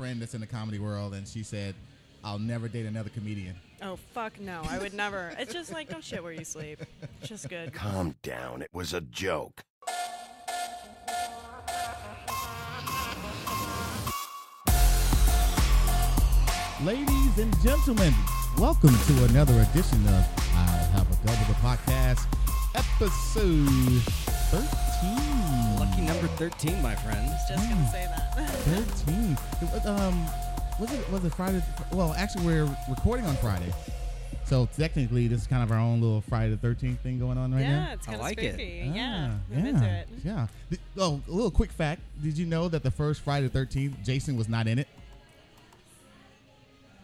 friend that's in the comedy world, and she said, "I'll never date another comedian." Oh fuck no, I would never. It's just like don't shit where you sleep. It's just good. Calm down. It was a joke. Ladies and gentlemen, welcome to another edition of I'll Have a Double the Podcast, episode 13. Lucky number 13, my friends. Just gonna say that. 13. Um, was it was it Friday? Well, actually, we're recording on Friday, so technically, this is kind of our own little Friday the Thirteenth thing going on right now. yeah, it's I kind of like it. spooky. yeah, Ah, I'm into it. Yeah. Did- oh, a little quick fact: Did you know that the first Friday the Thirteenth, Jason was not in it?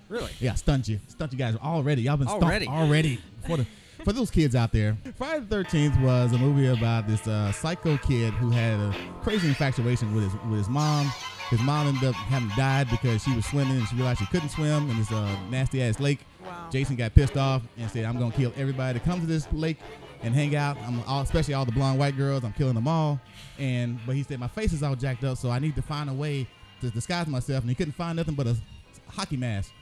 Really? Yeah, stunned you, stunned you guys already. Y'all been stumped Already? already. For the for those kids out there, Friday the Thirteenth was a movie about this uh, psycho kid who had a crazy infatuation with his with his mom. His mom ended up having died because she was swimming and she realized she couldn't swim in this uh, nasty ass lake. Wow. Jason got pissed off and said, "I'm gonna kill everybody that comes to this lake and hang out. I'm all, especially all the blonde white girls. I'm killing them all." And but he said, "My face is all jacked up, so I need to find a way to disguise myself." And he couldn't find nothing but a hockey mask,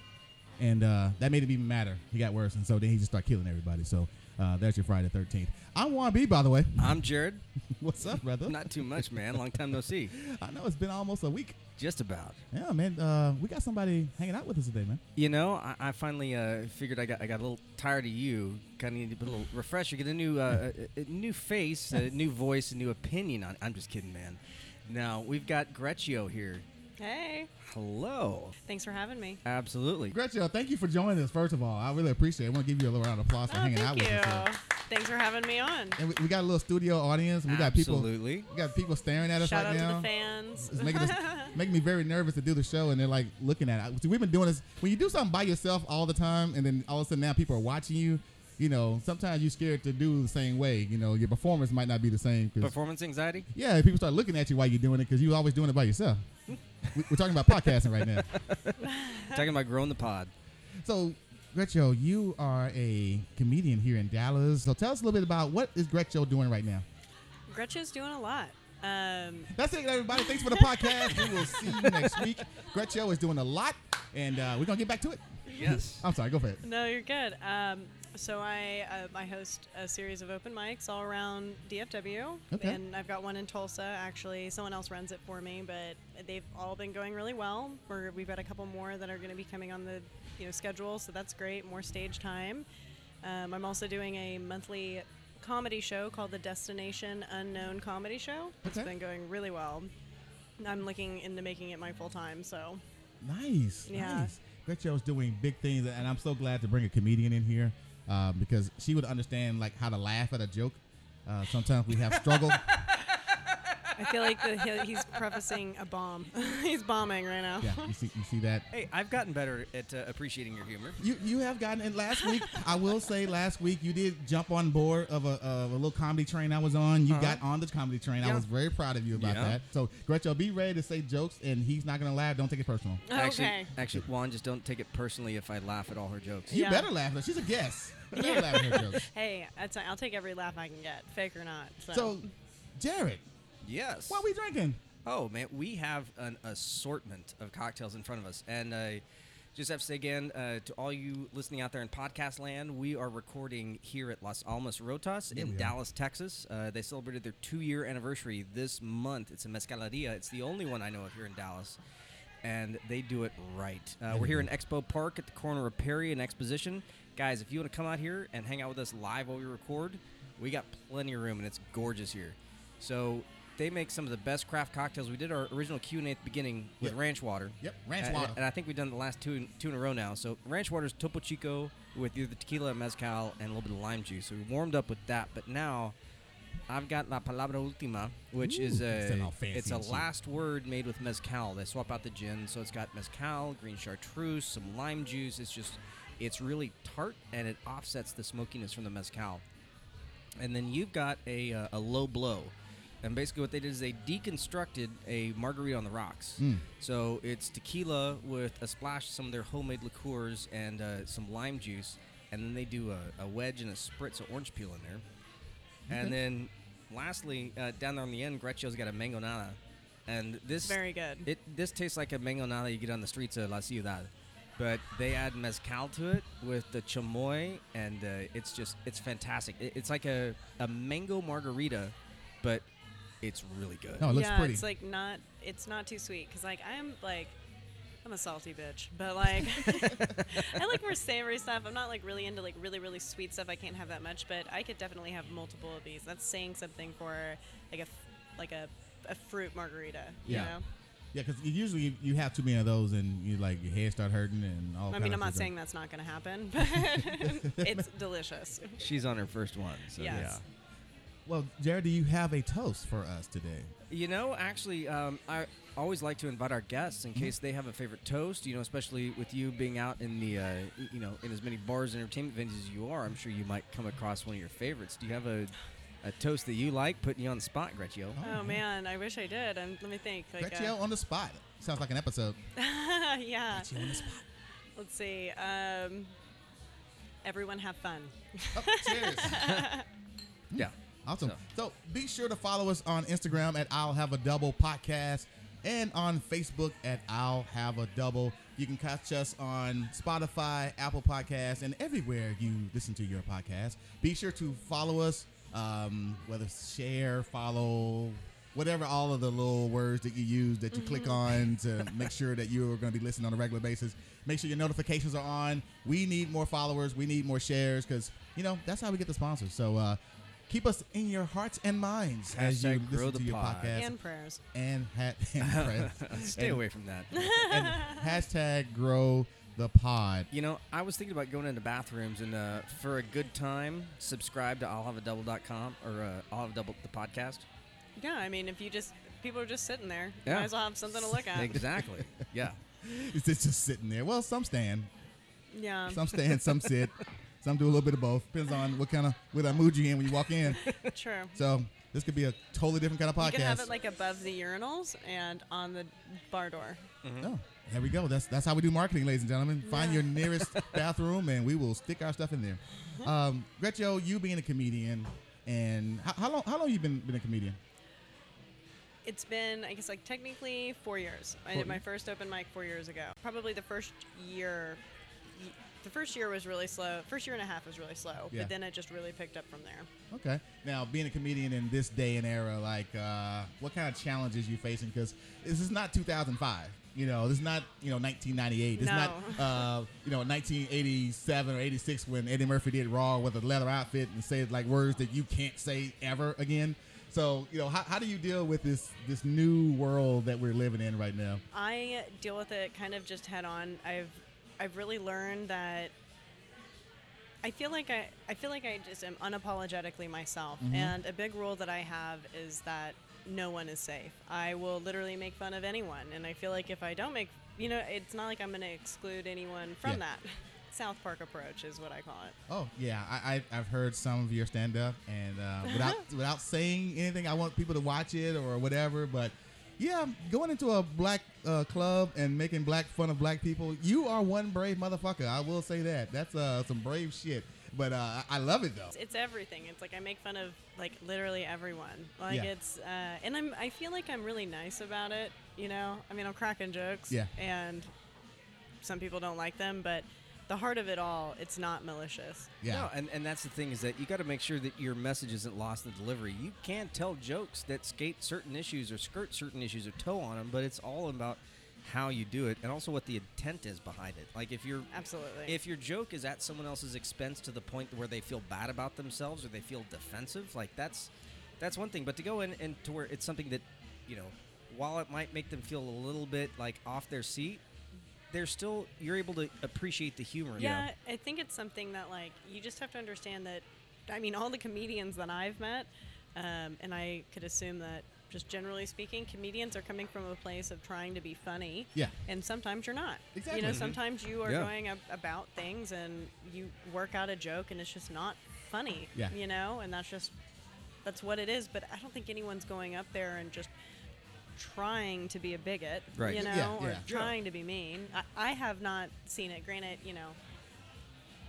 and uh, that made him even madder. He got worse, and so then he just started killing everybody. So uh, that's your Friday the 13th. I'm Juan B, by the way. I'm Jared. What's up, brother? Not too much, man. Long time no see. I know it's been almost a week. Just about. Yeah, man. Uh, we got somebody hanging out with us today, man. You know, I, I finally uh, figured I got I got a little tired of you. Kind of need a little refresher, get a new uh, a, a new face, a new voice, a new opinion on. I'm just kidding, man. Now we've got Gretchio here. Hey, Hello. thanks for having me. Absolutely. Gretchen, uh, thank you for joining us. First of all, I really appreciate it. I want to give you a little round of applause for Oh, hanging thank out you. with us. here. Thanks for having me on. And we, we got a little studio audience. We got people. Absolutely. We got people staring at us Shout right out now. to the fans. It's making us making me very nervous to do the show, and they're like looking at it. See, we've been doing this when you do something by yourself all the time, and then all of a sudden now people are watching you. You know, sometimes you're scared to do the same way. You know, your performance might not be the same. 'cause- Performance anxiety. yeah, people start looking at you while you're doing it because you're always doing it by yourself. We- We're talking about podcasting right now. Talking about growing the pod. So, Gretcho, you are a comedian here in Dallas. So, tell us a little bit about what is Gretcho doing right now. Gretchen's doing a lot. Um, That's it, everybody. Thanks for the podcast. we will see you next week. Gretcho is doing a lot, and uh, we're gonna get back to it. Yes. I'm sorry. Go for it. no, you're good. Um, so I uh, I host a series of open mics all around DFW, Okay. and I've got one in Tulsa. Actually, someone else runs it for me, but they've all been going really well. We're, we've got a couple more that are going to be coming on the you know schedule, so that's great. More stage time. Um, I'm also doing a monthly comedy show called the Destination Unknown Comedy Show. It's Okay. been going really well. I'm looking into making it my full time, so Nice. Yeah. Nice. Is doing big things, and I'm so glad to bring a comedian in here uh, because she would understand like how to laugh at a joke. Uh, sometimes we have struggle. I feel like the, he- he's prefacing a bomb. he's bombing right now. yeah, you see, you see that. Hey, I've gotten better at uh, appreciating your humor. You you have gotten it last week. I will say last week you did jump on board of a, of a little comedy train I was on. You Uh-huh. got on the comedy train. I was very proud of you about Yeah. that. So Gretchen, be ready to say jokes, and he's not gonna laugh. Don't take it personal. Actually, Okay. actually, Juan, just don't take it personally if I laugh at all her jokes. You Yeah. better laugh. She's a guest. You better laugh at her jokes. Hey, that's, I'll take every laugh I can get, fake or not. So, So, Jared, Yes. what are we drinking? Oh man, we have an assortment of cocktails in front of us, and uh, just have to say again uh, to all you listening out there in podcast land, we are recording here at Las Almas Rotas in. Dallas, Texas. Uh, they celebrated their two-year anniversary this month. It's a mezcaleria. It's the only one I know of here in Dallas, and they do it right. Uh, we're here in Expo Park at the corner of Parry and Exposition, guys. If you want to come out here and hang out with us live while we record, we got plenty of room, and it's gorgeous here. So they make some of the best craft cocktails. We did our original Q and A at the beginning with Yep. ranch water. Yep, ranch water. And I think we've done the last two in, two in a row now. So ranch water is Topo Chico with either tequila, and mezcal, and a little bit of lime juice. So we warmed up with that. But now I've got La Palabra Ultima, which is a sound all fancy it's a last word made with mezcal. They swap out the gin, so it's got mezcal, green chartreuse, some lime juice. It's just it's really tart and it offsets the smokiness from the mezcal. And then you've got a, uh, a low blow. And basically, what they did is they deconstructed a margarita on the rocks. Mm. So it's tequila with a splash of some of their homemade liqueurs and uh, some lime juice. And then they do a, a wedge and a spritz of orange peel in there. And then lastly, uh, down there on the end, Gretcio's got a mango nana. and this Very good. It this tastes like a mangonada you get on the streets of La Ciudad, but they add mezcal to it with the chamoy, and uh, it's just it's fantastic. It, it's like a, a mango margarita, but it's really good. No, it looks yeah, pretty. it's like not. It's not too sweet because like I'm like. I'm a salty bitch, but like I like more savory stuff. I'm not like really into like really really sweet stuff. I can't have that much, but I could definitely have multiple of these. That's saying something for like a f- like a, a fruit margarita. You Yeah. know? yeah, because usually you, you have too many of those and you like your head start hurting and all. I mean, I'm not stuff. saying that's not going to happen, but it's delicious. She's on her first one, so Yes. yeah. Well, Jared, do you have a toast for us today? You know, actually, um, I always like to invite our guests in Mm-hmm. case they have a favorite toast. You know, especially with you being out in the, uh, you know, in as many bars and entertainment venues as you are, I'm sure you might come across one of your favorites. Do you have a, a toast that you like? Putting you on the spot, Gretio. Oh man, I wish I did. And let me think. Like, Gretchen on the spot. Sounds like an episode. uh, yeah. Gretchen on the spot. Let's see. Um, everyone have fun. Oh, cheers. Yeah. Awesome. So- So be sure to follow us on Instagram at I'll Have a Double Podcast and on Facebook at I'll Have a Double. You can catch us on Spotify, Apple Podcasts, and everywhere you listen to your podcast. Be sure to follow us, um, whether share, follow, whatever all of the little words that you use that you click on to make sure that you're going to be listening on a regular basis. Make sure your notifications are on. We need more followers. We need more shares because, you know, that's how we get the sponsors. So, uh, keep us in your hearts and minds as you Hashtag grow listen the to your pod. podcast And prayers. and, ha- and, press- Stay and- away from that. and hashtag grow the pod. You know, I was thinking about going into bathrooms and uh, for a good time, subscribe to I'll have a double.com or uh, I'll have a double the podcast. Yeah, I mean, if you just people are just sitting there, Yeah. might as well have something to look at. Exactly. yeah. It's just just sitting there. Well, some stand, Yeah. some stand, some sit, some do a little bit of both. Depends on what kind of what mood you in when you walk in. True. So this could be a totally different kind of podcast. You can have it like above the urinals and on the bar door. Oh, there we go. That's that's how we do marketing, ladies and gentlemen. Find Yeah. your nearest bathroom, and we will stick our stuff in there. Um, Gretchen, you being a comedian, and how, how long how long you been been a comedian? It's been, I guess, like technically four years. I did my first open mic four years ago. Probably the first year, the first year was really slow. First year and a half was really slow, Yeah. but then it just really picked up from there. Okay. Now, being a comedian in this day and era, like, uh, what kind of challenges you facing? Because this is not 2005. You know, this is not you know 1998. It's not uh, you know 1987 or 86 when Eddie Murphy did Raw with a leather outfit and said like words that you can't say ever again. So you know, how, how do you deal with this this new world that we're living in right now? I deal with it kind of just head on. I've I've really learned that I feel like I I feel like I just am unapologetically myself. And a big rule that I have is that no one is safe. I will literally make fun of anyone, and I feel like if I don't make, you know, it's not like I'm going to exclude anyone from Yeah. that. South Park approach is what I call it. Oh yeah, I, I I've heard some of your stand up, and uh, without without saying anything, I want people to watch it or whatever. But yeah, going into a black uh, club and making black fun of black people, you are one brave motherfucker. I will say that. That's uh, some brave shit. But uh, I love it though. It's, it's everything. It's like I make fun of like literally everyone. Like Yeah. it's uh, and I'm I feel like I'm really nice about it. You know, I mean I'm cracking jokes. Yeah. And some people don't like them, but the heart of it all, it's not malicious. Yeah. No, and, and that's the thing is that you got to make sure that your message isn't lost in the delivery. You can't tell jokes that skate certain issues or skirt certain issues or toe on them, but it's all about how you do it and also what the intent is behind it. Like if you're Absolutely. if your joke is at someone else's expense to the point where they feel bad about themselves or they feel defensive, like that's that's one thing. But to go in and to where it's something that you know, while it might make them feel a little bit like off their seat, they're still you're able to appreciate the humor. you know? yeah, I think it's something that like you just have to understand that. I mean, all the comedians that I've met, um, and I could assume that just generally speaking, comedians are coming from a place of trying to be funny. Yeah. And sometimes you're not. Exactly. You know, Mhm. sometimes you are Yeah. going ab- about things and you work out a joke and it's just not funny. Yeah. You know, and that's just that's what it is. But I don't think anyone's going up there and just trying to be a bigot. Right. You know, Yeah, or yeah. trying to be mean. I, I have not seen it. Granted, you know,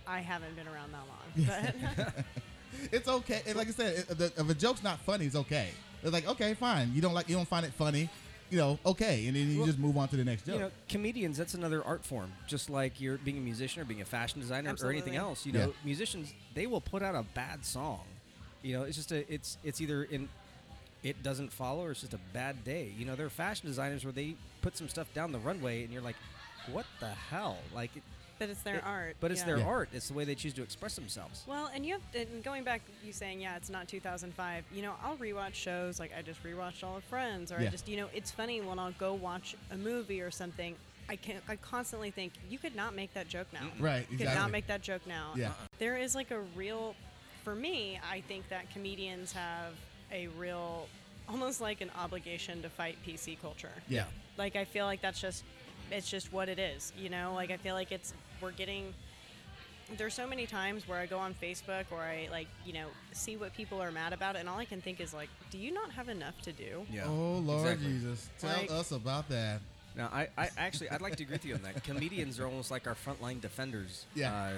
I haven't been around that long. But It's okay. And like I said, it, the, if a joke's not funny, it's okay. It's like okay, fine. You don't like you don't find it funny. you know, okay, and then you Well, just move on to the next joke. You know, comedians, that's another art form. Just like you're being a musician or being a fashion designer or anything else. You Yeah. know, musicians, they will put out a bad song. You know, it's just a, it's, it's either in, it doesn't follow or it's just a bad day. You know, there are fashion designers where they put some stuff down the runway and you're like, what the hell? Like, it, But it's their it- art. But it's yeah. their Yeah. art. It's the way they choose to express themselves. Well, and you have and going back, you saying yeah, it's not 2005. You know, I'll rewatch shows like I just rewatched All of Friends, or Yeah. I just you know, it's funny when I'll go watch a movie or something. I can I constantly think you could not make that joke now. Right, You could not make that joke now. Yeah. Uh-uh. There is like a real, for me, I think that comedians have a real, almost like an obligation to fight PC culture yeah, like i feel like that's just it's just what it is you know like i feel like it's we're getting there's so many times where i go on facebook or i like you know see what people are mad about and all i can think is like do you not have enough to do Yeah. Oh Lord exactly. Jesus, tell Like- us about that. Now, I, I actually, I'd like to agree with you on that. Comedians are almost like our frontline defenders Yeah. uh,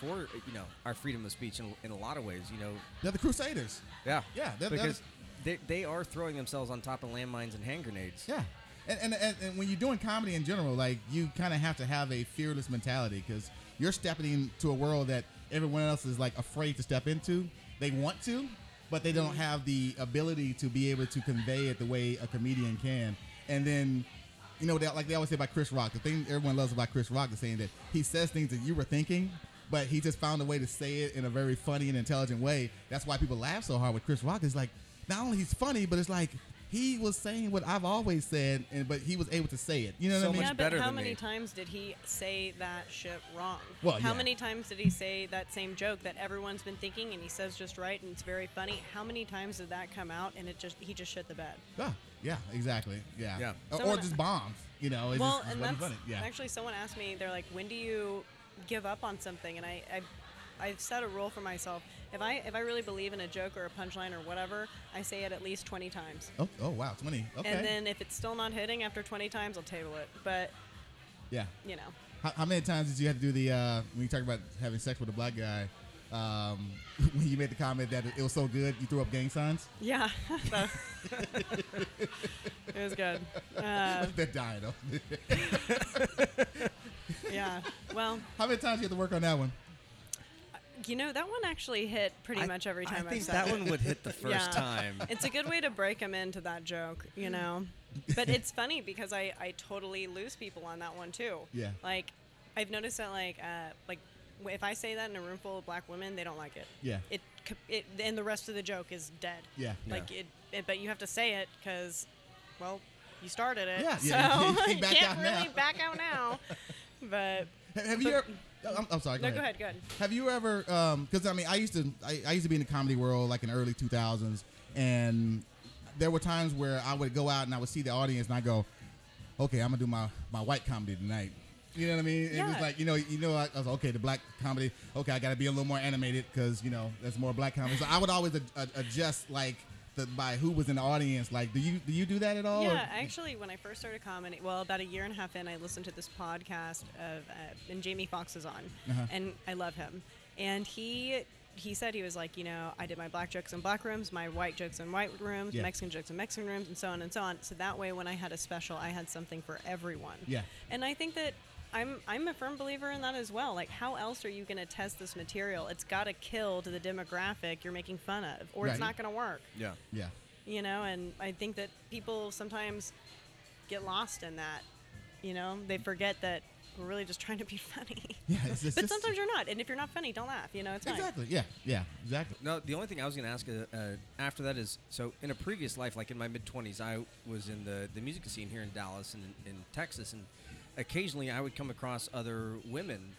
for, you know, our freedom of speech in, in a lot of ways. You know, They're the Crusaders. yeah, Yeah, that because is- they, they are throwing themselves on top of landmines and hand grenades. Yeah, and and, and, and when you're doing comedy in general, like you kind of have to have a fearless mentality because you're stepping into a world that everyone else is like afraid to step into. They want to, but they don't have the ability to be able to convey it the way a comedian can. And then, you know, they, like they always say about Chris Rock, the thing everyone loves about Chris Rock is saying that he says things that you were thinking. But he just found a way to say it in a very funny and intelligent way. That's why people laugh so hard with Chris Rock. Is like not only he's funny, but it's like he was saying what I've always said, and but he was able to say it. You know what I mean? much yeah but better how than many me. times did he say that shit wrong Well, how yeah. many times did he say that same joke that everyone's been thinking and he says just right and it's very funny how many times did that come out and it just he just shit the bed Yeah, yeah, exactly. Yeah, Yeah. Or, or just bombs. You know, it's well, just, and that's funny. Yeah, actually someone asked me. They're like, "When do you give up on something?" And I, I, I've set a rule for myself. If I if I really believe in a joke or a punchline or whatever, I say it at least twenty times. Oh, oh wow, twenty. Okay. And then if it's still not hitting after twenty times, I'll table it. But yeah. you know, How, how many times did you have to do the uh, when you talk about having sex with a black guy? Um, when you made the comment that it was so good, you threw up gang signs. yeah, it was good. Uh, They're dying though. yeah. Well, how many times did you have to work on that one? You know that one actually hit pretty I- much every time. I I've think that it. one would hit the first Yeah. time. it's a good way to break them into that joke, you know. But it's funny because I, I totally lose people on that one too. Yeah. Like, I've noticed that like uh, like if I say that in a room full of black women, they don't like it. Yeah. It it and the rest of the joke is dead. Yeah. Like it, it but you have to say it because, well, you started it. Yeah, So yeah, you can't back can't out really now. back out now. But Have you But- ever? Oh, I'm, I'm sorry. Go no, ahead. go ahead, go ahead. Have you ever? Um, because I mean, I used to. I, I used to be in the comedy world like in the early 2000s, and there were times where I would go out and I would see the audience and I go, "Okay, I'm gonna do my my white comedy tonight." You know what I mean? Yeah. It was like you know, you know, I, I was okay. The black comedy. Okay, I got to be a little more animated because you know there's more black comedy. So I would always ad- ad- adjust like the, by who was in the audience. Like, do you do you do that at all? or- Yeah, actually, when I first started comedy, well, about a year and a half in, I listened to this podcast of, uh, and Jamie Foxx is on, Uh-huh. and I love him. And he he said he was like, you know, I did my black jokes in black rooms, my white jokes in white rooms, Yeah. Mexican jokes in Mexican rooms, and so on and so on. So that way, when I had a special, I had something for everyone. Yeah. And I think that. I'm, I'm a firm believer in that as well. Like, how else are you going to test this material? It's got to kill to the demographic you're making fun of, or Right. it's not going to work yeah. yeah. you know and i think that people sometimes get lost in that you know they forget that we're really just trying to be funny Yeah, it's, it's but just- sometimes you're not and if you're not funny don't laugh you know it's fine exactly. Yeah, yeah, exactly. No, the only thing I was going to ask uh, uh, after that is so in a previous life, like in my mid 20s, I was in the, the music scene here in Dallas and in, in Texas, and occasionally I would come across other women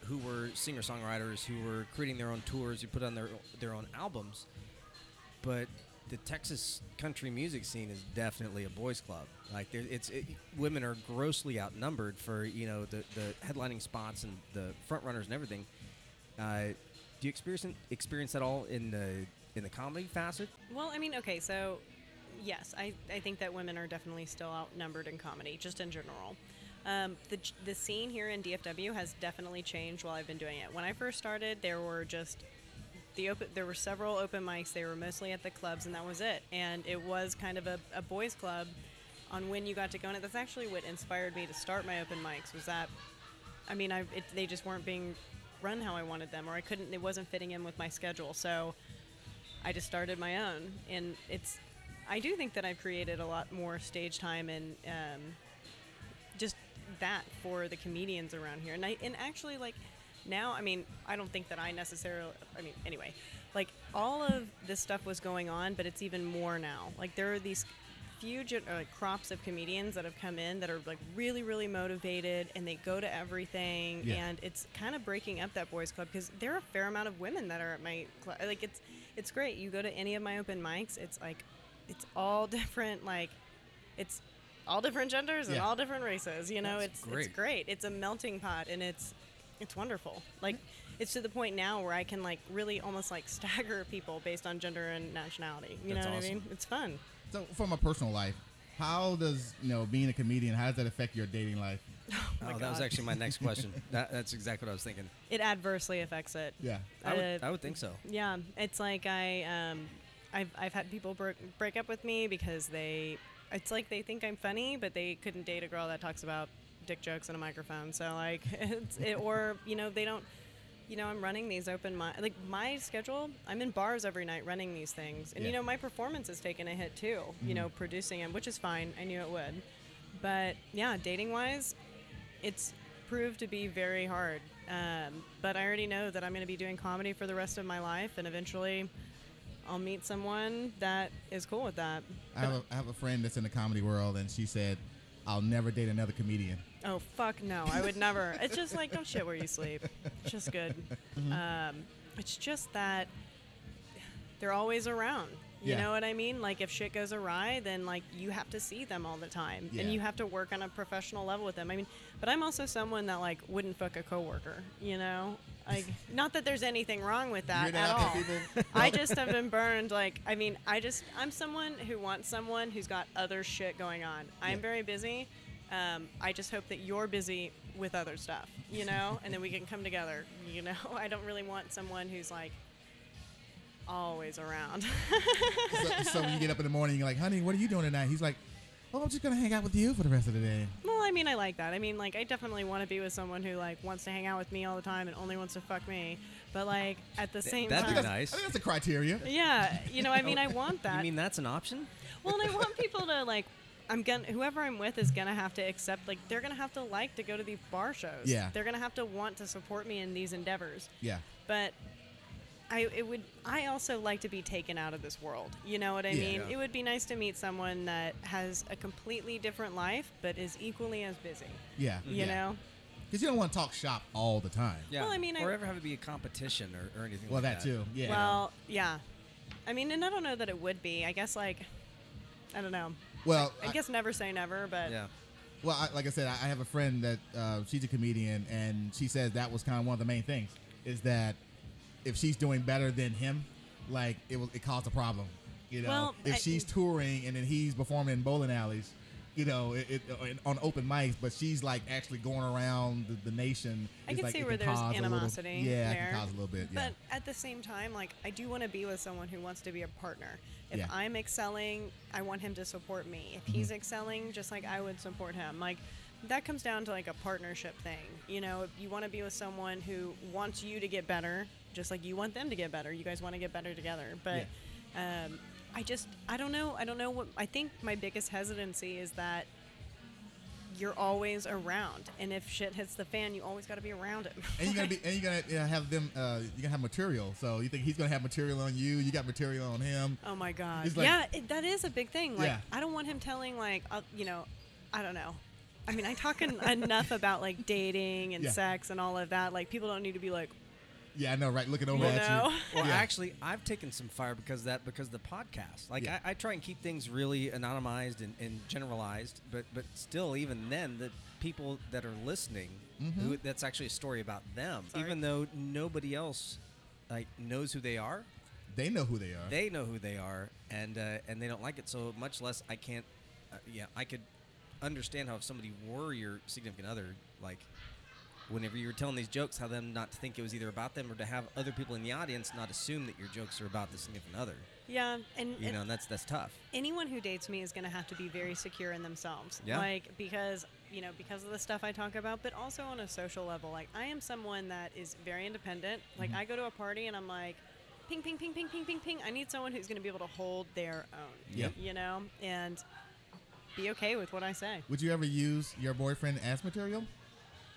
who were singer songwriters who were creating their own tours, who put on their their own albums. But the Texas country music scene is definitely a boys' club. Like there, it's it, women are grossly outnumbered for you know the, the headlining spots and the front runners and everything. Uh, do you experience experience that all in the in the comedy facet? well i mean okay so yes I, I think that women are definitely still outnumbered in comedy just in general um, the, the scene here in dfw has definitely changed while i've been doing it when i first started there were just the open there were several open mics they were mostly at the clubs and that was it and it was kind of a, a boys club on when you got to go in it. That's actually what inspired me to start my open mics. Was that, I mean, I it, they just weren't being run how I wanted them, or I couldn't. It wasn't fitting in with my schedule. So I just started my own, and it's. I do think that I've created a lot more stage time and um, just that for the comedians around here. And I and actually like now, I mean, I don't think that I necessarily. I mean, anyway, like all of this stuff was going on, but it's even more now. Like there are these huge like uh, crops of comedians that have come in that are like really really motivated and they go to everything Yeah. and it's kind of breaking up that boys club because there are a fair amount of women that are at my club like it's it's great you go to any of my open mics it's like it's all different like it's all different genders and Yeah. all different races you know That's it's great. it's great it's a melting pot and it's it's wonderful like it's to the point now where i can like really almost like stagger people based on gender and nationality you That's know what i mean it's fun So, from a personal life, how does you know being a comedian? How does that affect your dating life? my oh, that was actually my next question. that, that's exactly what I was thinking. it adversely affects it Yeah. I would, Uh, I would think so. Yeah, it's like I um, I've I've had people break break up with me because they it's like they think I'm funny, but they couldn't date a girl that talks about dick jokes in a microphone. So like it's it, or you know they don't. You know, I'm running these open mi- like my schedule. I'm in bars every night running these things, and you know my performance has taken a hit too. You know, producing them, which is fine. I knew it would, but yeah, dating wise, it's proved to be very hard. Um, but I already know that I'm going to be doing comedy for the rest of my life, and eventually, I'll meet someone that is cool with that. I have, a, I have a friend that's in the comedy world, and she said, "I'll never date another comedian." Oh fuck no, I would never. It's just like don't shit where you sleep. It's just good. Mm-hmm. Um, it's just that they're always around. You Yeah. know what I mean? Like if shit goes awry, then like you have to see them all the time, Yeah. and you have to work on a professional level with them. I mean, but I'm also someone that like wouldn't fuck a coworker. You know, like not that there's anything wrong with that at all. out there, people? I just have been burned. Like, I mean, I just, I'm someone who wants someone who's got other shit going on. I'm Yeah. very busy. Um, I just hope that you're busy with other stuff, you know, and then we can come together, you know. I don't really want someone who's like always around. so, so when you get up in the morning, you're like, "Honey, what are you doing tonight?" He's like, "Oh, I'm just gonna hang out with you for the rest of the day." well, I mean, I like that. I mean, like, I definitely want to be with someone who like wants to hang out with me all the time and only wants to fuck me. But like at the same that'd be nice. I think that's a criteria. yeah, you know, I mean, I oh, want that. You mean that's an option? Well, and I want people to like. I'm gonna whoever I'm with is gonna have to accept like they're gonna have to like to go to these bar shows. Yeah. They're gonna have to want to support me in these endeavors. Yeah. But I it would I also like to be taken out of this world. You know what I Yeah. mean? Yeah. It would be nice to meet someone that has a completely different life but is equally as busy. Yeah. You yeah. know? Because you don't want to talk shop all the time. Yeah. Well, I mean, I- or ever have it be a competition or, or anything Well, like that too. Yeah. Well, yeah. I mean, and I don't know that it would be. I guess like I don't know. Well, I, I- guess never say never, but Yeah. Well, I, like I said, I I have a friend that uh, she's a comedian, and she says that was kind of one of the main things is that if she's doing better than him, like it will it caused a problem. You know, Well, if I- she's touring and then he's performing in bowling alleys, you know, it, it, uh, on open mics, but she's like actually going around the, the nation. I can like see where can there's cause a little- animosity yeah, it there. can cause a little bit. Yeah. But at the same time, like I do want to be with someone who wants to be a partner. If Yeah. I'm excelling, I want him to support me. If Mm-hmm. he's excelling, just like I would support him. Like that comes down to like a partnership thing. You know, if you want to be with someone who wants you to get better, just like you want them to get better. You guys want to get better together. But um, I just I don't know. I don't know what I think my biggest hesitancy is that you're always around and if shit hits the fan you always got to be around him and you're gonna be, and you're gonna uh, have them. Uh, you're gonna have material. So you think he's gonna have material on you? You got material on him. Oh my god. Like- yeah, it, that is a big thing. Like Yeah. I don't want him telling like uh, you know, I don't know. I mean, I talk en- enough about like dating and Yeah. sex and all of that. Like people don't need to be like, Yeah, I know, right? Looking over You at know? you. Well, yeah. actually, I've taken some fire because of that because of the podcast. Like Yeah. I, I try and keep things really anonymized and, and generalized, but but still, even then, the people that are listening, Mm-hmm. who, that's actually a story about them. Sorry. Even though nobody else like knows who they are, they know who they are. they know who they are, and uh, and they don't like it. So much less I can't. Uh, yeah, I could understand how if somebody were your significant other, like whenever you were telling these jokes, how them not to think it was either about them or to have other people in the audience not assume that your jokes are about the significant other. Yeah, and, You and know, and that's that's tough. anyone who dates me is going to have to be very secure in themselves. Yeah. Like because you know because of the stuff I talk about, but also on a social level. Like I am someone that is very independent. Like Mm-hmm. I go to a party and I'm like. Ping, ping, ping, ping, ping, ping, ping. I need someone who's going to be able to hold their own. Yeah. You know, and be okay with what I say. Would you ever use your boyfriend as material?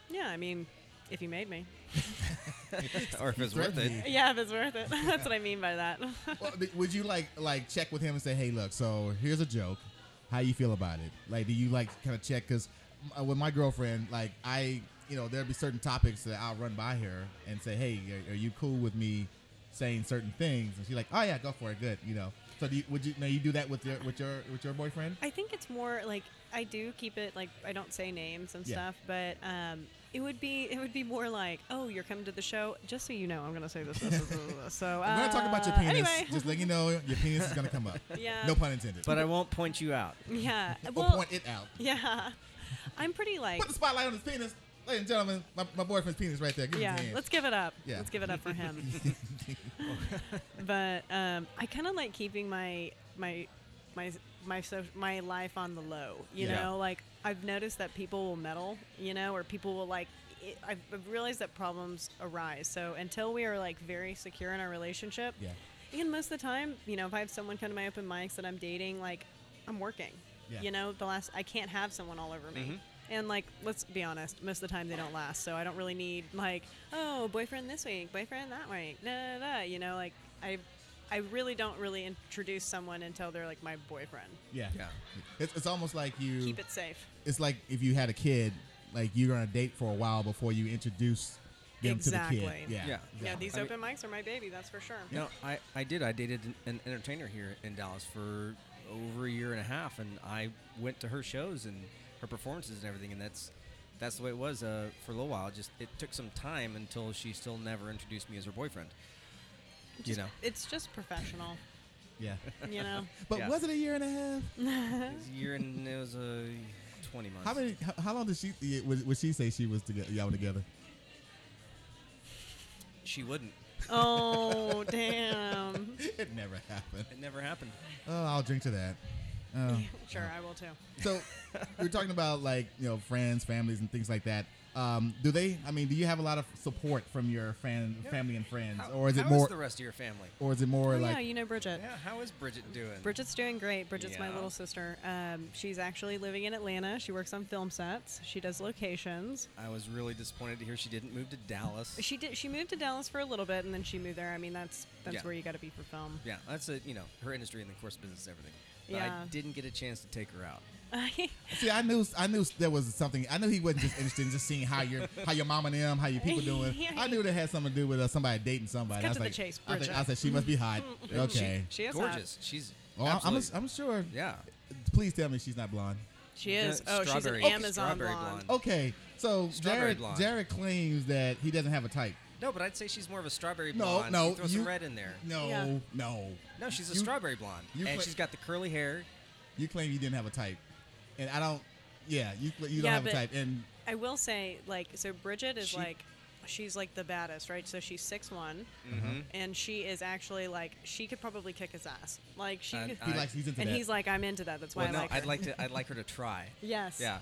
Yeah, I mean, if you made me. or if it's worth it. Yeah, if it's worth it. That's what I mean by that. Well, would you like like check with him and say, "Hey, look, so here's a joke. How you feel about it?" Like, do you like kind of check? Because uh, with my girlfriend, like I, you know, there'd be certain topics that I'll run by her and say, "Hey, are, are you cool with me saying certain things?" And she's like, "Oh yeah, go for it. Good." You know. So do you, would you now you do that with your with your with your boyfriend? I think it's more like I do keep it like I don't say names and Yeah. stuff, but um, it would be it would be more like, oh, you're coming to the show. Just so you know, I'm gonna say this. this, this, this, this. So I'm gonna talk about your uh, penis. Anyway, Just letting you know your penis is gonna come up. Yeah. No pun intended. But I won't point you out. yeah. or Well, point it out. yeah. I'm pretty like Put the spotlight on his penis, ladies and gentlemen. My, my boyfriend's penis right there. Give yeah. hand. Let's give it up. Yeah. Let's give it up for him. but um, I kind of like keeping my my my my so, my life on the low. You Yeah. know, like I've noticed that people will meddle. You know, or people will like. It, I've I've realized that problems arise. So until we are like very secure in our relationship, Yeah. and most of the time, you know, if I have someone come to my open mics that I'm dating, like I'm working. Yeah. You know, the last I can't have someone all over me. Mhm. And like, let's be honest, most of the time they don't last. So I don't really need like, oh, boyfriend this week, boyfriend that week, da da da. You know, like I, I really don't really introduce someone until they're like my boyfriend. Yeah. Yeah. It's, it's almost like you. Keep it safe. It's like if you had a kid, like you're gonna date for a while before you introduce them Exactly. to the kid. Yeah. Yeah. Yeah, exactly. these I mean- open mics are my baby. That's for sure. You know, I, I did. I dated an, an entertainer here in Dallas for over a year and a half, and I went to her shows and her performances and everything, and that's that's the way it was uh, for a little while. Just it took some time until she still never introduced me as her boyfriend. you know, it's just professional. Yeah. You know, But Yeah. was it a year and a half? it was a year and it was a twenty months. How many? How, how long did she? yeah, Would, would she say she was together? Y'all were together? She wouldn't. oh damn. It never happened. It never happened. Oh, I'll drink to that. Oh. sure, I will too. So we're talking about like you know friends, families, and things like that. Um, do they? I mean, do you have a lot of support from your fan, Yeah. family and friends, How- or is it how more, the rest of your family? or is it more Oh, like yeah, you know Bridget. Yeah, how is Bridget doing? Bridget's doing great. Bridget's my little sister. Um, she's actually living in Atlanta. She works on film sets. She does locations. I was really disappointed to hear she didn't move to Dallas. She did. She moved to Dallas for a little bit, and then she moved there. I mean, that's that's Yeah. where you got to be for film. Yeah, that's a you know her industry and the course business and everything. But Yeah. I didn't get a chance to take her out. See, I knew, I knew there was something. I knew he wasn't just interested in just seeing how your, how your mom and them, how your people doing. I knew that had something to do with uh, somebody dating somebody. Let's I cut was to the like, chase, I, think, I said she must be hot. okay. She, she is hot. Gorgeous. She's Oh, I'm, I'm, absolutely- I'm sure. yeah. Please tell me she's not blonde. She is. Yeah, Oh, she's an Amazon strawberry blonde. blonde. Okay, so Strawberry Jared, blonde. Jared claims that he doesn't have a type. No, but I'd say she's more of a strawberry blonde. no, You throw you- some red in there. No, Yeah. no. No, she's a You- strawberry blonde, you and cla- she's got the curly hair. You claim you didn't have a type, and I don't. Yeah, you you don't Yeah, have a type, and I will say, like, so Bridget is She- like, she's like the baddest, right? So she's six one, Mm-hmm. and she is actually like, she could probably kick his ass. Like she, And could, he I- likes he's into and that. he's like, I'm into that. That's why Well, I no, like her. I'd like to. I'd like her to try. Yes. Yeah.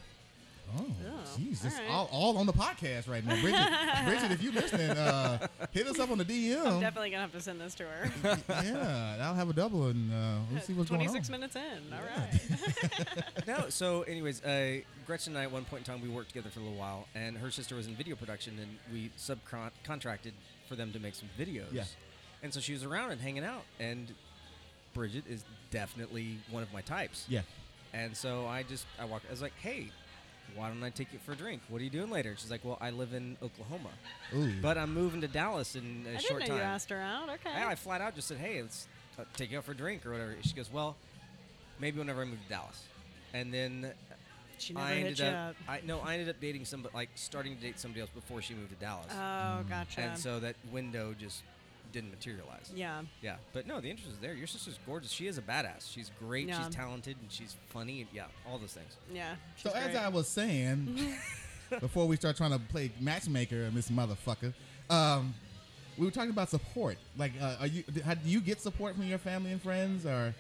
Oh, Oh, jeez, all just all, all on the podcast right now, Bridget. Bridget, if you're listening, uh, hit us up on the DM. I'm definitely gonna have to send this to her. yeah, I'll have a double, and uh, we'll see what's going on. 26 minutes in. All right. no, so anyways, uh, Gretchen and I at one point in time we worked together for a little while, and her sister was in video production, and we subcontracted for them to make some videos. Yeah. And so she was around and hanging out, and Bridget is definitely one of my types. Yeah, And so I just I walked. I was like, hey. Why don't I take you for a drink? What are you doing later? She's like, Well, I live in Oklahoma, ooh, but I'm moving to Dallas in a I didn't short know time. you asked her out. Okay. Yeah, I flat out just said, "Hey, let's uh, take you out for a drink or whatever." She goes, "Well, maybe whenever I move to Dallas." And then she never I hit ended you up, up. I no, I ended up dating somebody, like starting to date somebody else before she moved to Dallas, Oh, gotcha. and so that window just didn't materialize. yeah. Yeah, but no, the interest is there. Your sister's gorgeous. She is a badass. She's great. Yeah. She's talented, and she's funny. And yeah, all those things. Yeah. So she's as. I was saying, before we start trying to play matchmaker and this motherfucker, um, we were talking about support. Like, uh, are you? How, do you get support from your family and friends, or?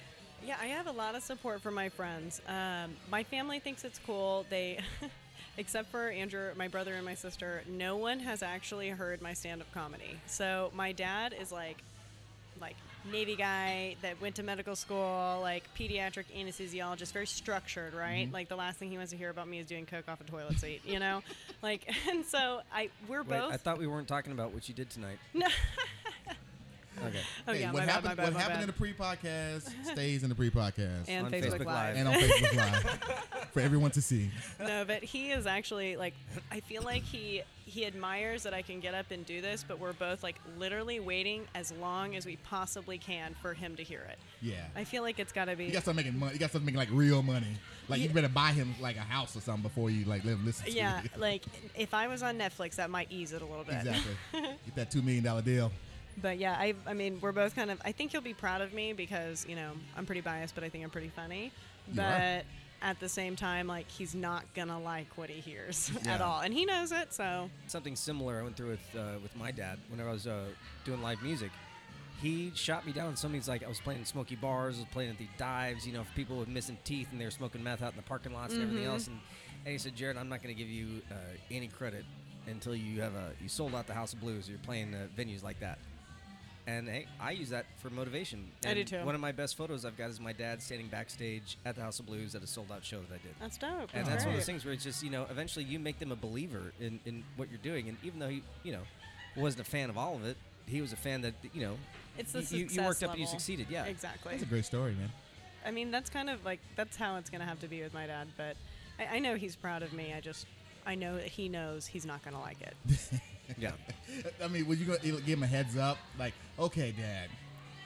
Yeah, I have a lot of support from my friends. Um, my family thinks it's cool. They, except for Andrew, my brother, and my sister, no one has actually heard my stand-up comedy. So my dad is like, like Navy guy that went to medical school, like pediatric anesthesiologist, very structured, right? Mm-hmm. Like the last thing he wants to hear about me is doing coke off a toilet seat, you know, like. And so I, we're Wait, both. I thought we weren't talking about what you did tonight. No. Okay. oh Hey, yeah, what happened? bad, what my happened in the pre-podcast stays in the pre-podcast and On Facebook, Facebook Live. Live. and on Facebook Live for everyone to see. no, but he is actually like I feel like he he admires that I can get up and do this, but we're both like literally waiting as long as we possibly can for him to hear it. Yeah. I feel like it's got to be You got to start making money. You got to start making like real money. Like you better buy him like a house or something before you like let him listen to yeah, it. like if I was on Netflix, that might ease it a little bit. exactly. Get that two million dollar deal. But yeah, I I mean, we're both kind of I think he'll be proud of me because, you know, I'm pretty biased, but I think I'm pretty funny. You but are. at the same time, like he's not gonna like what he hears at all, and he knows it. So Something similar I went through with uh, with my dad whenever I was uh, doing live music. He shot me down. Somebody's like, I was playing in smoky bars, I was playing at the dives, you know, for people with missing teeth and they were smoking meth out in the parking lots and everything else. And, and he said, Jared, I'm not going to give you uh, any credit until you have a you sold out the House of Blues. Or you're playing uh, venues like that. And hey, I use that for motivation. I do too. One of my best photos I've got is my dad standing backstage at the House of Blues at a sold out show that I did. that's dope. And that's that's one of those things where it's just, you know, eventually you make them a believer in, in what you're doing. And even though he, you know, wasn't a fan of all of it, he was a fan that, you know, It's the you, you- you success worked up and you succeeded. Yeah. Exactly. That's a great story, man. I mean, that's kind of like that's how it's gonna have to be with my dad. But I, I know he's proud of me. I just I know that he knows he's not gonna like it. Yeah. I mean, would you go give him a heads up? Like, okay, Dad,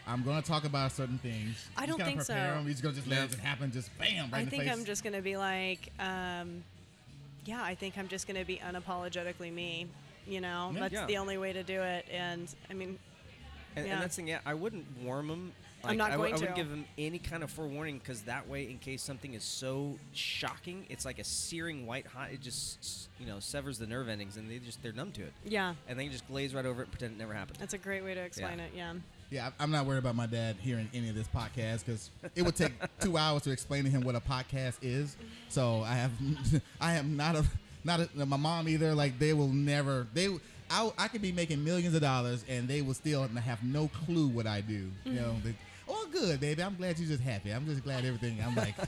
I'm going to talk about certain things. I Just don't kinda think so. prepare Him. He's going to just let No. it happen, just bam, right I in the think face. I'm just gonna be like, um, yeah, I think I'm just gonna be unapologetically me. You know, Yeah. that's Yeah. the only way to do it. And I mean, And, Yeah. and that's the thing, yeah, I wouldn't warm him. I'm Like, not I w- going I wouldn't to. give him any kind of forewarning because that way, in case something is so shocking, it's like a searing white hot. It just, you know, severs the nerve endings, and they just they're numb to it, yeah, and they can just glaze right over it and pretend it never happened. that's a great way to explain Yeah. it. Yeah. Yeah, I- I'm not worried about my dad hearing any of this podcast because it would take two hours to explain to him what a podcast is. So I have, I am not a, not a, my mom either. Like they will never, they, I, I could be making millions of dollars and they will still have no clue what I do. You mm-hmm. know, they, oh, good, baby. I'm glad you're just happy. I'm just glad everything. I'm like,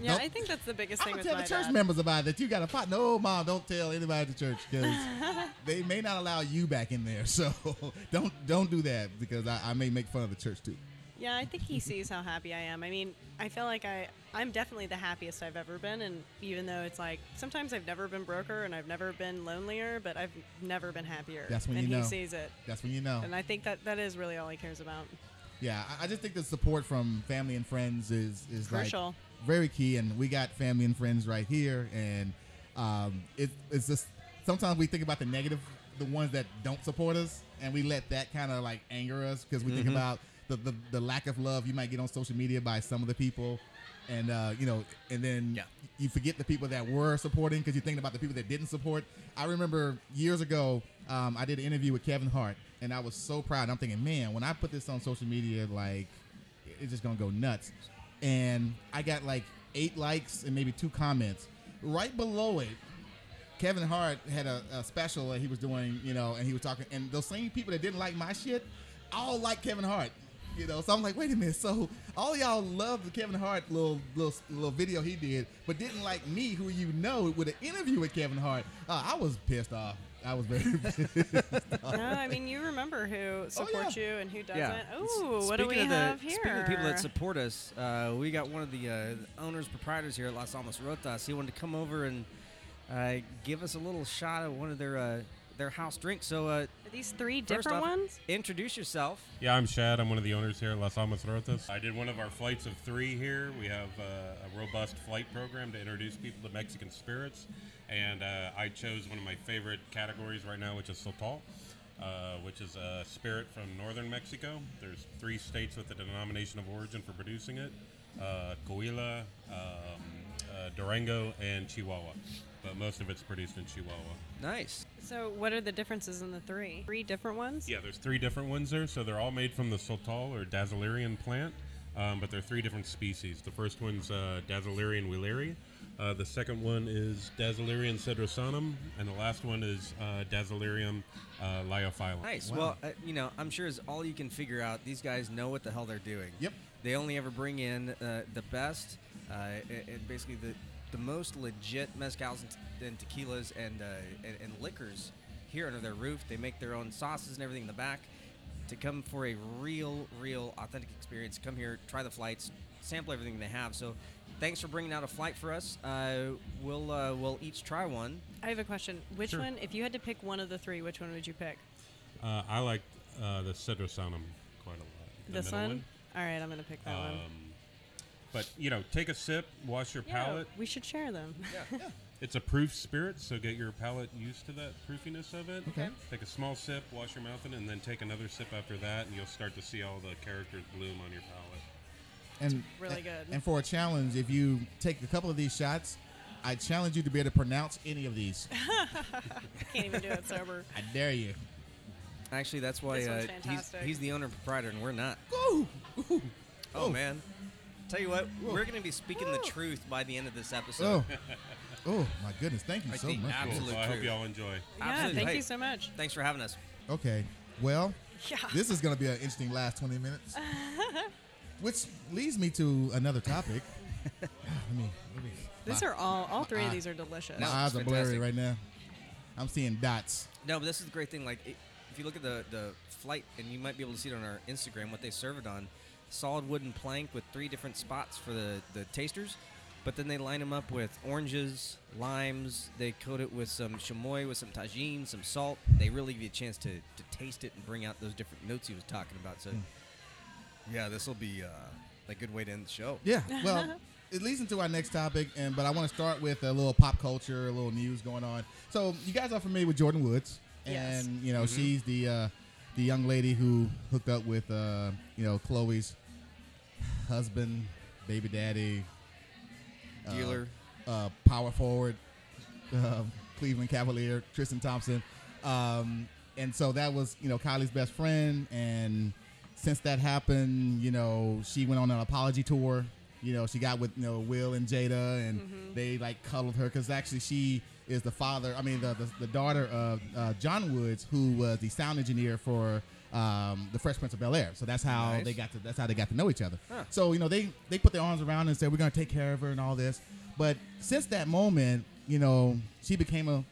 Yeah, Nope. I think that's the biggest thing gonna tell the church dad. members about it, that you got a pot. No, mom, don't tell anybody at the church because they may not allow you back in there. So don't don't do that because I, I may make fun of the church too. Yeah, I think he sees how happy I am. I mean, I feel like I I'm definitely the happiest I've ever been and even though it's like sometimes I've never been broker and I've never been lonelier, but I've never been happier. That's when and you he know. sees it. That's when you know. And I think that that is really all he cares about. Yeah, I, I just think the support from family and friends is is Crucial. like very key, and we got family and friends right here, and um, it, it's just sometimes we think about the negative, the ones that don't support us, and we let that kind of like anger us because we think about the, the the lack of love you might get on social media by some of the people. And uh, you know, and then Yeah. you forget the people that were supporting because you think about the people that didn't support. I remember years ago, um, I did an interview with Kevin Hart, and I was so proud. I'm thinking, man, when I put this on social media, like, it's just gonna go nuts. And I got like eight likes and maybe two comments. Right below it, Kevin Hart had a, a special that he was doing, you know, and he was talking, and those same people that didn't like my shit, all like Kevin Hart, you know. So I'm like, wait a minute, so all y'all love the Kevin Hart little little little video he did, but didn't like me, who you know, with an interview with Kevin Hart. Uh, I was pissed off. I was very. no, I mean you remember who supports you and who doesn't. Yeah. Oh, what do we the- have here? Speaking of people that support us, uh, we got one of the, uh, owners, proprietors here at Las Almas Rotas. He wanted to come over and uh, give us a little shot of one of their uh, their house drinks. So, uh, Are these three different off, ones? introduce yourself. Yeah, I'm Shad. I'm one of the owners here at Las Almas Rotas. I did one of our flights of three here. We have uh, a robust flight program to introduce people to Mexican spirits, and uh, I chose one of my favorite categories right now, which is Sotol, uh, which is a spirit from northern Mexico. There's three states with the denomination of origin for producing it: uh, Coahuila, um, uh, Durango, and Chihuahua. But most of it's produced in Chihuahua. Nice. So, what are the differences in the three? Three different ones? Yeah, there's three different ones there. So they're all made from the Sotol or Dasylirion plant, um, but they're three different species. The first one's uh, Dasylirion wheeleri. Uh, the second one is Dasylirion cedrosanum, and the last one is uh, Dasylirion uh, leiophyllum. Nice. Wow. Well, uh, you know, I'm sure as all you can figure out, these guys know what the hell they're doing. Yep. They only ever bring in uh, the best, uh, and, and basically the the most legit mezcals and, t- and tequilas and, uh, and and liquors here under their roof. They make their own sauces and everything in the back. To come for a real, real, authentic experience, come here, try the flights, sample everything they have. So, thanks for bringing out a flight for us. Uh, we'll uh, we'll each try one. I have a question. Which Sure. one, if you had to pick one of the three, which one would you pick? Uh, I like uh, the cedrosanum quite a lot. The this middle one? All right, I'm going to pick that one. But you know, take a sip, wash your Yeah, palate. we should share them. Yeah, It's a proof spirit, so get your palate used to that proofiness of it. Okay. Take a small sip, wash your mouth in it, and then take another sip after that, and you'll start to see all the characters bloom on your palate. and really and- good. And for a challenge, if you take a couple of these shots, I challenge you to be able to pronounce any of these. Can't even do it sober. I dare you. Actually, that's why uh, he's, he's the owner and proprietor, and we're not. Ooh, ooh, Oh, Oh. man. Tell you what, Whoa. we're going to be speaking the truth by the end of this episode. oh, oh my goodness! Thank you Like so the much. Cool. Absolute So I hope you all enjoy. Yeah, Absolutely. thank Hey. you so much. Thanks for having us. Okay, well, Yeah. this is going to be an interesting last 20 minutes. Which leads me to another topic. Ah, let me, let me, These are all, all three of these are delicious. my No, eyes are blurry right now. I'm seeing dots. No, but this is the great thing. Like, i if you look at the, the flight, and you might be able to see it on our Instagram, what they serve it on solid wooden plank with three different spots for the, the tasters. But then they line them up with oranges, limes. They coat it with some chamoy, with some Tajín, some salt. They really give you a chance to, to taste it and bring out those different notes he was talking about. So, yeah, this will be uh, a good way to end the show. Yeah. Well, it leads into our next topic, and but I want to start with a little pop culture, a little news going on. So you guys are familiar with Jordyn Woods, and Yes. you know she's the uh, the young lady who hooked up with uh, you know Khloé's husband, baby daddy, uh, Dealer. uh, power forward, uh, Cleveland Cavalier, Tristan Thompson. Um, and so that was, you know, Kylie's best friend. And since that happened, you know, she went on an apology tour. You know, she got with, you know, Will and Jada, and they like cuddled her because actually she is the father, I mean, the, the, the daughter of uh, John Woods, who was the sound engineer for um, the Fresh Prince of Bel Air. So that's how Nice. they got to, that's how they got to know each other. Huh. So, you know, they, they put their arms around her and said, we're going to take care of her and all this. But since that moment, you know, she became a,